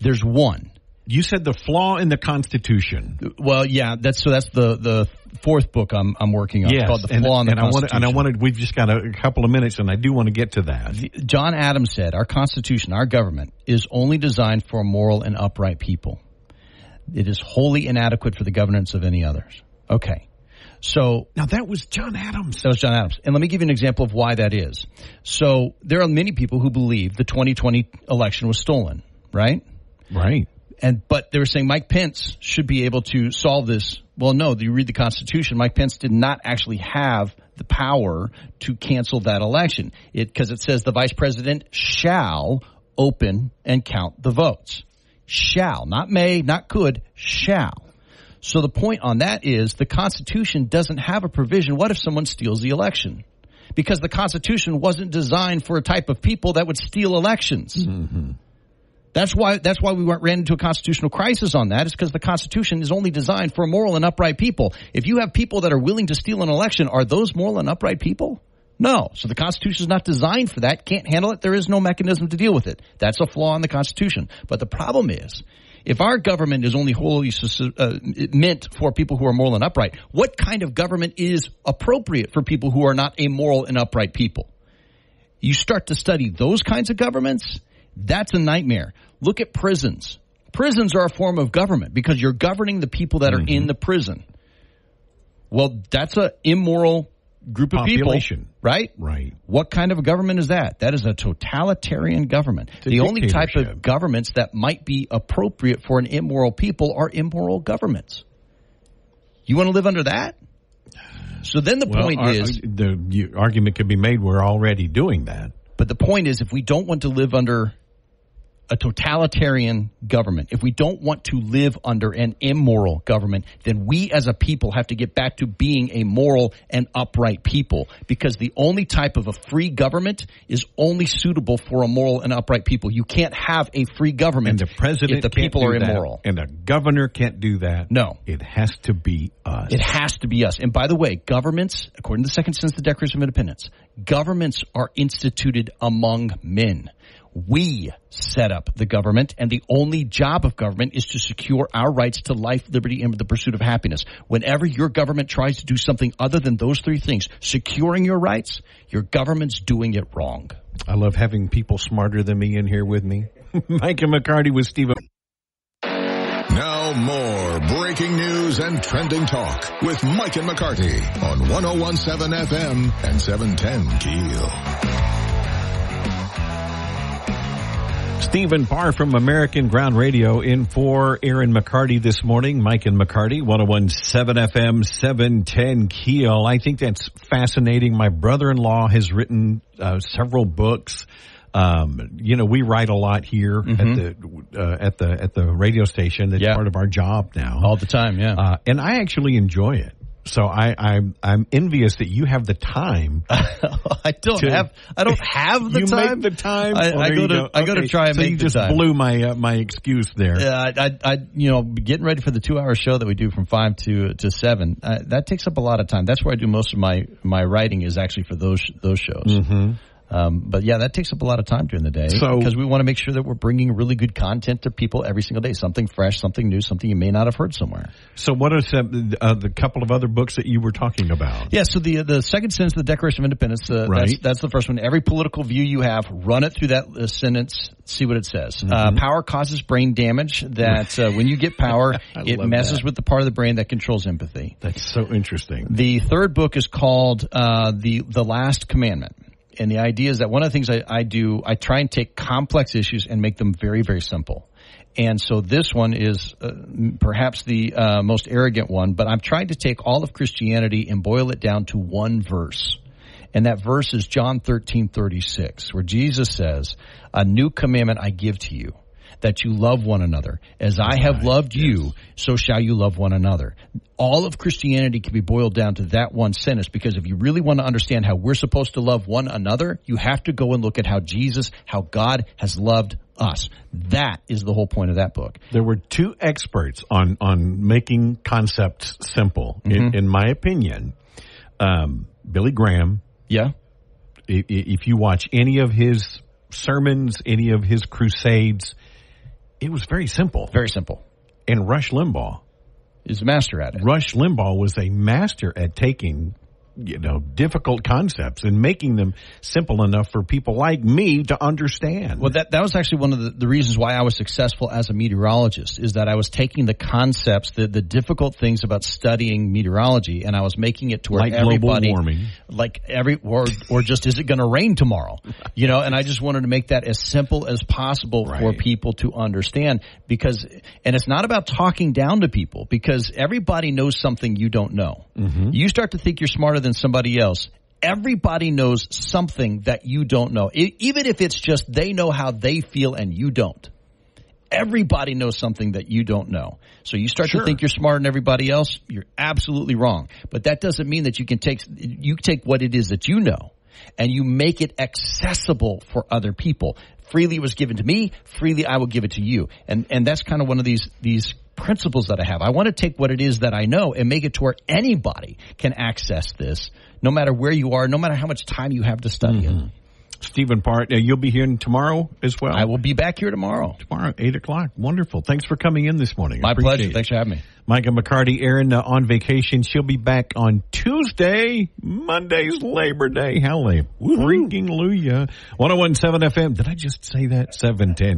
S7: There's one.
S1: you said the flaw in the Constitution.
S7: Well, yeah, that's so. That's the the fourth book I'm I'm working on. It's called the
S1: and,
S7: flaw in the
S1: and I wanted,
S7: Constitution.
S1: and I wanted, we've just got a, a couple of minutes and I do want to get to that.
S7: John Adams said, "Our Constitution, our government, is only designed for moral and upright people. It is wholly inadequate for the governance of any others." Okay, So
S1: Now that was John Adams.
S7: that was John Adams. And let me give you an example of why that is. So there are many people who believe the 2020 election was stolen, right?
S1: Right.
S7: And but they were saying Mike Pence should be able to solve this. Well, no, you read the Constitution. Mike Pence did not actually have the power to cancel that election. It because it says the vice president shall open and count the votes. Shall, not may, not could, shall. So the point on that is the Constitution doesn't have a provision. What if someone steals the election? Because the Constitution wasn't designed for a type of people that would steal elections. Mm-hmm. That's why that's why we ran into a constitutional crisis on that. Is because the Constitution is only designed for moral and upright people. If you have people that are willing to steal an election, are those moral and upright people? No. So the Constitution is not designed for that. Can't handle it. There is no mechanism to deal with it. That's a flaw in the Constitution. But the problem is, if our government is only wholly uh, meant for people who are moral and upright, what kind of government is appropriate for people who are not a moral and upright people? You start to study those kinds of governments, that's a nightmare. Look at prisons. Prisons are a form of government because you're governing the people that are in mm-hmm. the prison. Well, that's an immoral group of
S1: Population.
S7: people, right?
S1: Right.
S7: What kind of a government is that? That is a totalitarian government.
S1: a
S7: The only type of governments that might be appropriate for an immoral people are immoral governments. You want to live under that? So then the
S1: Well,
S7: point
S1: ar-
S7: is,
S1: the argument could be made we're already doing that.
S7: But the point is, if we don't want to live under a totalitarian government, if we don't want to live under an immoral government, then we as a people have to get back to being a moral and upright people. Because the only type of a free government is only suitable for a moral and upright people. You can't have a free government
S1: And the president
S7: if the people are
S1: that,
S7: immoral.
S1: and the governor can't do that.
S7: No.
S1: it has to be us.
S7: It has to be us. And by the way, governments, according to the Second Census Declaration of Independence, governments are instituted among men. We set up the government, and the only job of government is to secure our rights to life, liberty, and the pursuit of happiness. Whenever your government tries to do something other than those three things, securing your rights, your government's doing it wrong.
S1: I love having people smarter than me in here with me. Mike and McCarty with Steve.
S3: Now more breaking news and trending talk with Mike and McCarty on 1017 FM and 710 Keel.
S1: Stephen Parr from American Ground Radio in for Aaron McCarty this morning. Mike and McCarty, 1017 FM, 710 Keel. I think that's fascinating. My brother-in-law has written uh, several books. Um, you know, we write a lot here at the uh, at the at the radio station. It's
S7: Yeah.
S1: part of our job now.
S7: All the time, yeah.
S1: Uh, and I actually enjoy it. So I, I'm I'm envious that you have the time.
S7: I don't
S1: to-
S7: have. I don't have the
S1: you
S7: time.
S1: make the time.
S7: I, I go to. I go to try and
S1: so
S7: make
S1: you
S7: the
S1: just
S7: time.
S1: blew my uh, my excuse there.
S7: Yeah, I, I, I, you know, getting ready for the two-hour show that we do from five to to seven. Uh, that takes up a lot of time. That's where I do most of my my writing is actually for those those shows. Um, but yeah, that takes up a lot of time during the day
S1: So-
S7: because we want to make sure that we're bringing really good content to people every single day. Something fresh, something new, something you may not have heard somewhere.
S1: So what are some, uh, the couple of other books that you were talking about?
S7: Yeah, so the the second sentence of the Declaration of Independence, uh,
S1: Right.
S7: that's, that's the first one. Every political view you have, run it through that uh, sentence, see what it says.
S1: Mm-hmm.
S7: Uh, power causes brain damage. That uh, when you get power, it messes
S1: that.
S7: with the part of the brain that controls empathy.
S1: That's so interesting.
S7: The third book is called uh, the the Last Commandment, and the idea is that one of the things I, I do, I try and take complex issues and make them very very simple. And so this one is uh, perhaps the uh, most arrogant one, but I'm trying to take all of Christianity and boil it down to one verse. And that verse is John 13, 36, where Jesus says, A new commandment I give to you, that you love one another. As I have loved you, so shall you love one another. All of Christianity can be boiled down to that one sentence because if you really want to understand how we're supposed to love one another, you have to go and look at how Jesus, how God has loved us. That is the whole point of that book.
S1: There were two experts on on making concepts simple. In, in my opinion, um, Billy Graham.
S7: Yeah?
S1: If you watch any of his sermons, any of his crusades, it was very simple.
S7: Very simple.
S1: And Rush Limbaugh.
S7: Is a master at it.
S1: Rush Limbaugh was a master at taking you know difficult concepts and making them simple enough for people like me to understand.
S7: Well, that that was actually one of the, the reasons why I was successful as a meteorologist is that I was taking the concepts, the the difficult things about studying meteorology, and I was making it to where
S1: Like global
S7: everybody,
S1: warming.
S7: like every or or just is it going to rain tomorrow? You know, and I just wanted to make that as simple as possible for people to understand because, and it's not about talking down to people because everybody knows something you don't know.
S1: Mm-hmm.
S7: You start to think you're smarter than somebody else. Everybody knows something that you don't know, E- even if it's just they know how they feel and you don't. Everybody knows something that you don't know. So you start
S1: Sure.
S7: to think you're smarter than everybody else. You're absolutely wrong. But that doesn't mean that you can take you take what it is that you know and you make it accessible for other people. Freely was given to me. Freely I will give it to you. And and that's kind of one of these these principles that I have. I want to take what it is that I know and make it to where anybody can access this, no matter where you are, no matter how much time you have to study it. Mm-hmm.
S1: Stephen Parr, uh, you'll be here tomorrow as well.
S7: I will be back here tomorrow.
S1: tomorrow, eight o'clock. Wonderful. Thanks for coming in this morning.
S7: My pleasure.
S1: it.
S7: Thanks for having me.
S1: Mike and McCarty, Aaron uh, on vacation. She'll be back on Tuesday. Monday's Labor Day. Hallelujah. Freaking Hallelujah. 1017 FM. Did I just say that? 710.